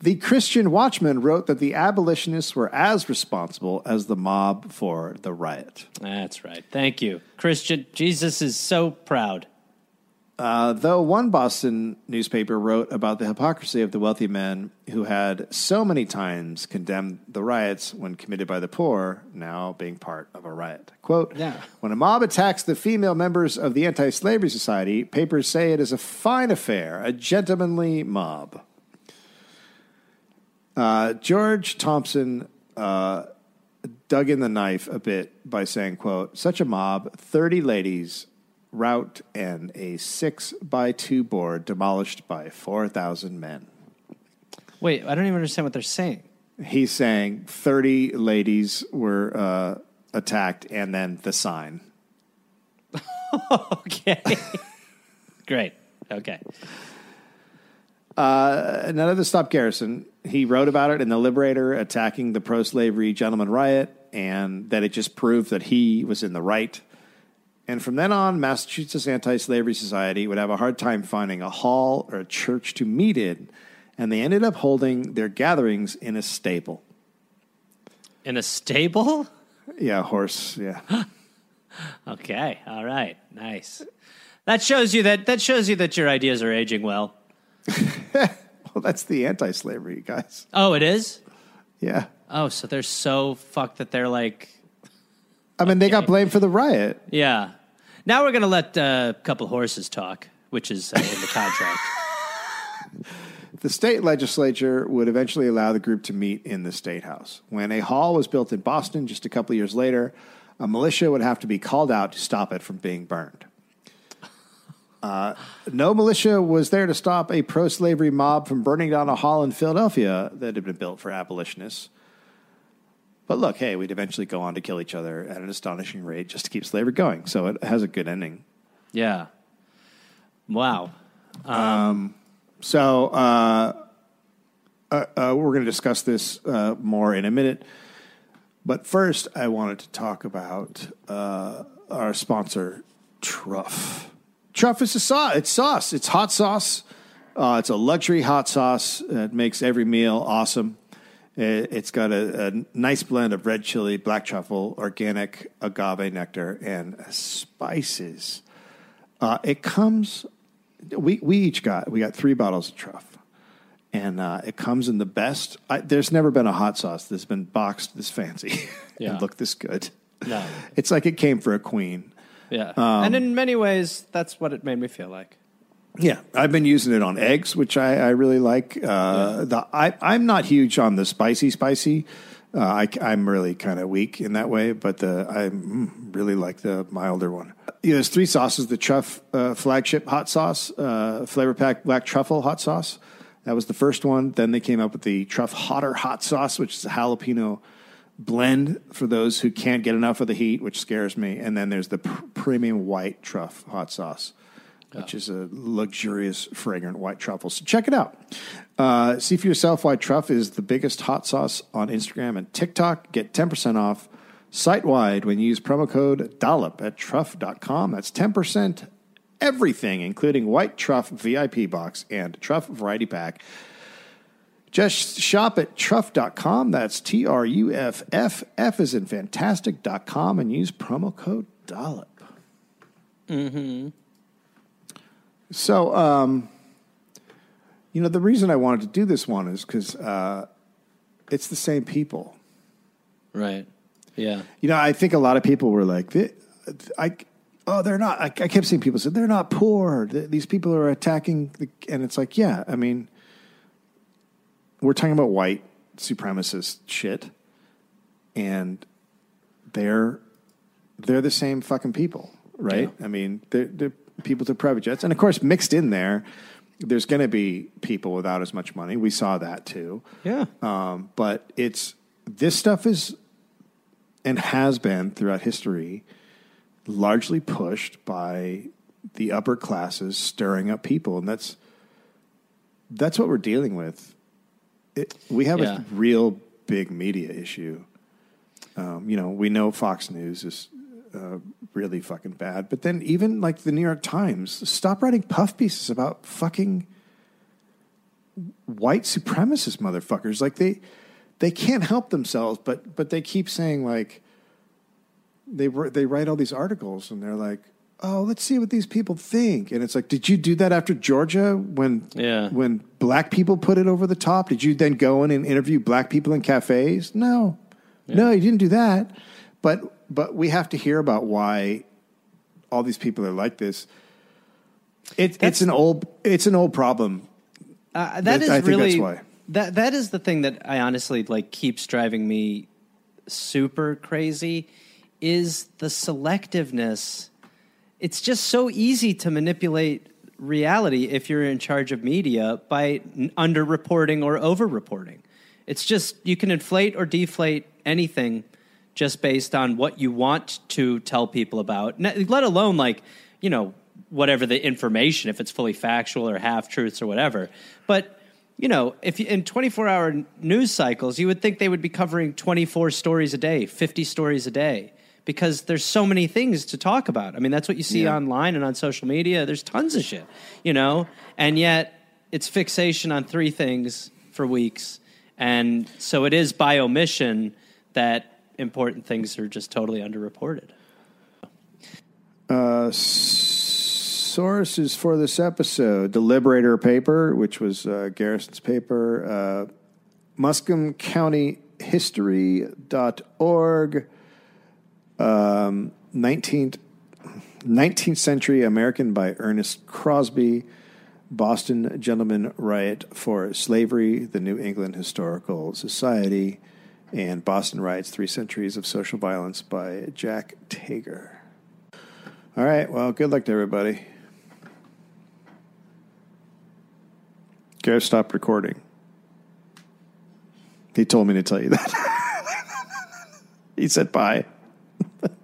The Christian Watchman wrote that the abolitionists were as responsible as the mob for the riot. That's right. Thank you. Christian, Jesus is so proud. Uh, though one Boston newspaper wrote about the hypocrisy of the wealthy men who had so many times condemned the riots when committed by the poor, now being part of a riot. Quote, Yeah. When a mob attacks the female members of the Anti Slavery Society, papers say it is a fine affair, a gentlemanly mob. Uh, George Thompson uh, dug in the knife a bit by saying, quote, such a mob, 30 ladies, rout, and a six by two board demolished by 4,000 men. Wait, I don't even understand what they're saying. He's saying 30 ladies were uh, attacked and then the sign. <laughs> Okay. <laughs> Great. Okay. Uh, none of this stopped Garrison. He wrote about it in The Liberator, attacking the pro slavery gentleman riot, and that it just proved that he was in the right. And from then on, Massachusetts Anti Slavery Society would have a hard time finding a hall or a church to meet in, and they ended up holding their gatherings in a stable. In a stable? Yeah, horse, yeah. <laughs> Okay. All right. Nice. That shows you that that shows you that your ideas are aging well. <laughs> well, that's the anti slavery guys. Oh, it is? Yeah. Oh, so they're so fucked that they're like I mean, they got blamed for the riot. Yeah. Now we're going to let uh, a couple horses talk. which is uh, in the contract. <laughs> The state legislature would eventually allow the group to meet in the state house. When a hall was built in Boston just a couple of years later, a militia would have to be called out to stop it from being burned. Uh, no militia was there to stop a pro slavery mob from burning down a hall in Philadelphia that had been built for abolitionists. But look, hey, we'd eventually go on to kill each other at an astonishing rate just to keep slavery going. So it has a good ending. Yeah. Wow. So uh, uh, uh, we're going to discuss this uh, more in a minute. But first, I wanted to talk about uh, our sponsor, Truff. Truff is a sauce. It's sauce. It's hot sauce. Uh, it's a luxury hot sauce. that makes every meal awesome. It, it's got a, a nice blend of red chili, black truffle, organic agave nectar, and spices. Uh, it comes. We we each got we got three bottles of truff, and uh, it comes in the best. I, there's never been a hot sauce that's been boxed this fancy <laughs> Yeah. and looked this good. No. <laughs> It's like it came for a queen. Yeah. Um, and in many ways, that's what it made me feel like. Yeah, I've been using it on eggs, which I, I really like. Uh, the I, I'm not huge on the spicy, spicy. Uh, I, am really kind of weak in that way, but the I mm, really like the milder one. Yeah, there's three sauces: the Truff uh, flagship hot sauce, uh, flavor pack black truffle hot sauce. That was the first one. Then they came up with the Truff hotter hot sauce, which is a jalapeno blend for those who can't get enough of the heat, which scares me. And then there's the pr- premium white truff hot sauce, which is a luxurious, fragrant white truffle. So check it out. Uh, see for yourself why Truff is the biggest hot sauce on Instagram and TikTok. Get 10% off site wide when you use promo code DOLLOP at truff.com. That's 10% everything, including white truff VIP box and truff variety pack. Just shop at truff.com. That's T R U F F. F is in fantastic.com and use promo code DOLLOP. Mm-hmm. So, um, you know, the reason I wanted to do this one is because uh, it's the same people. Right. Yeah. You know, I think a lot of people were like, I, oh, they're not. I, I kept seeing people say they're not poor. These people are attacking, the, and it's like, yeah, I mean, we're talking about white supremacist shit, and they're they're the same fucking people, right? I mean, they're, they're people to private jets, and of course, mixed in there, there's going to be people without as much money. We saw that too. Yeah. Um, but it's this stuff is and has been throughout history largely pushed by the upper classes stirring up people, and that's that's what we're dealing with. It, we have Yeah. a real big media issue. Um, you know, we know Fox News is uh, really fucking bad, but then even like the New York Times, stop writing puff pieces about fucking white supremacist motherfuckers. Like they they can't help themselves, but but they keep saying like they they write all these articles and they're like, oh, let's see what these people think. And it's like, did you do that after Georgia when Yeah. when black people put it over the top? Did you then go in and interview black people in cafes? No, no, you didn't do that. But but we have to hear about why all these people are like this. It, it's an old it's an old problem. Uh, that is I think really that's why. that that is the thing that I honestly like keeps driving me super crazy is the selectiveness. It's just so easy to manipulate reality if you're in charge of media by n- underreporting or overreporting. It's just you can inflate or deflate anything just based on what you want to tell people about. Let alone like, you know, whatever the information if it's fully factual or half truths or whatever. But you know, if you, in 24 hour news cycles, you would think they would be covering 24 stories a day, 50 stories a day, because there's so many things to talk about. I mean, that's what you see Yeah. online and on social media. There's tons of shit, you know, and yet it's fixation on three things for weeks. And so it is by omission that important things are just totally underreported. Uh, sources for this episode: the Liberator paper, which was uh, Garrison's paper, uh, Muscomb County um, 19th, 19th Century American by Ernest Crosby. Boston Gentleman Riot for Slavery, the New England Historical Society, and Boston Riots Three Centuries of Social Violence by Jack Tager. All right, well, good luck to everybody. Gareth stopped recording. He told me to tell you that. <laughs> he said bye. <laughs>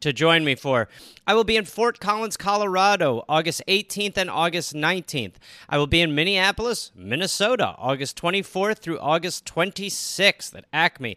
to join me for. I will be in Fort Collins, Colorado, August 18th and August 19th. I will be in Minneapolis, Minnesota, August 24th through August 26th at Acme.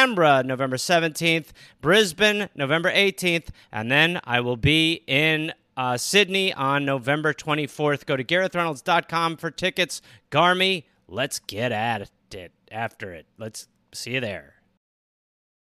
Canberra, November 17th, Brisbane, November 18th, and then I will be in uh, Sydney on November 24th. Go to GarethReynolds.com for tickets. Garmy, let's get at it after it. Let's see you there.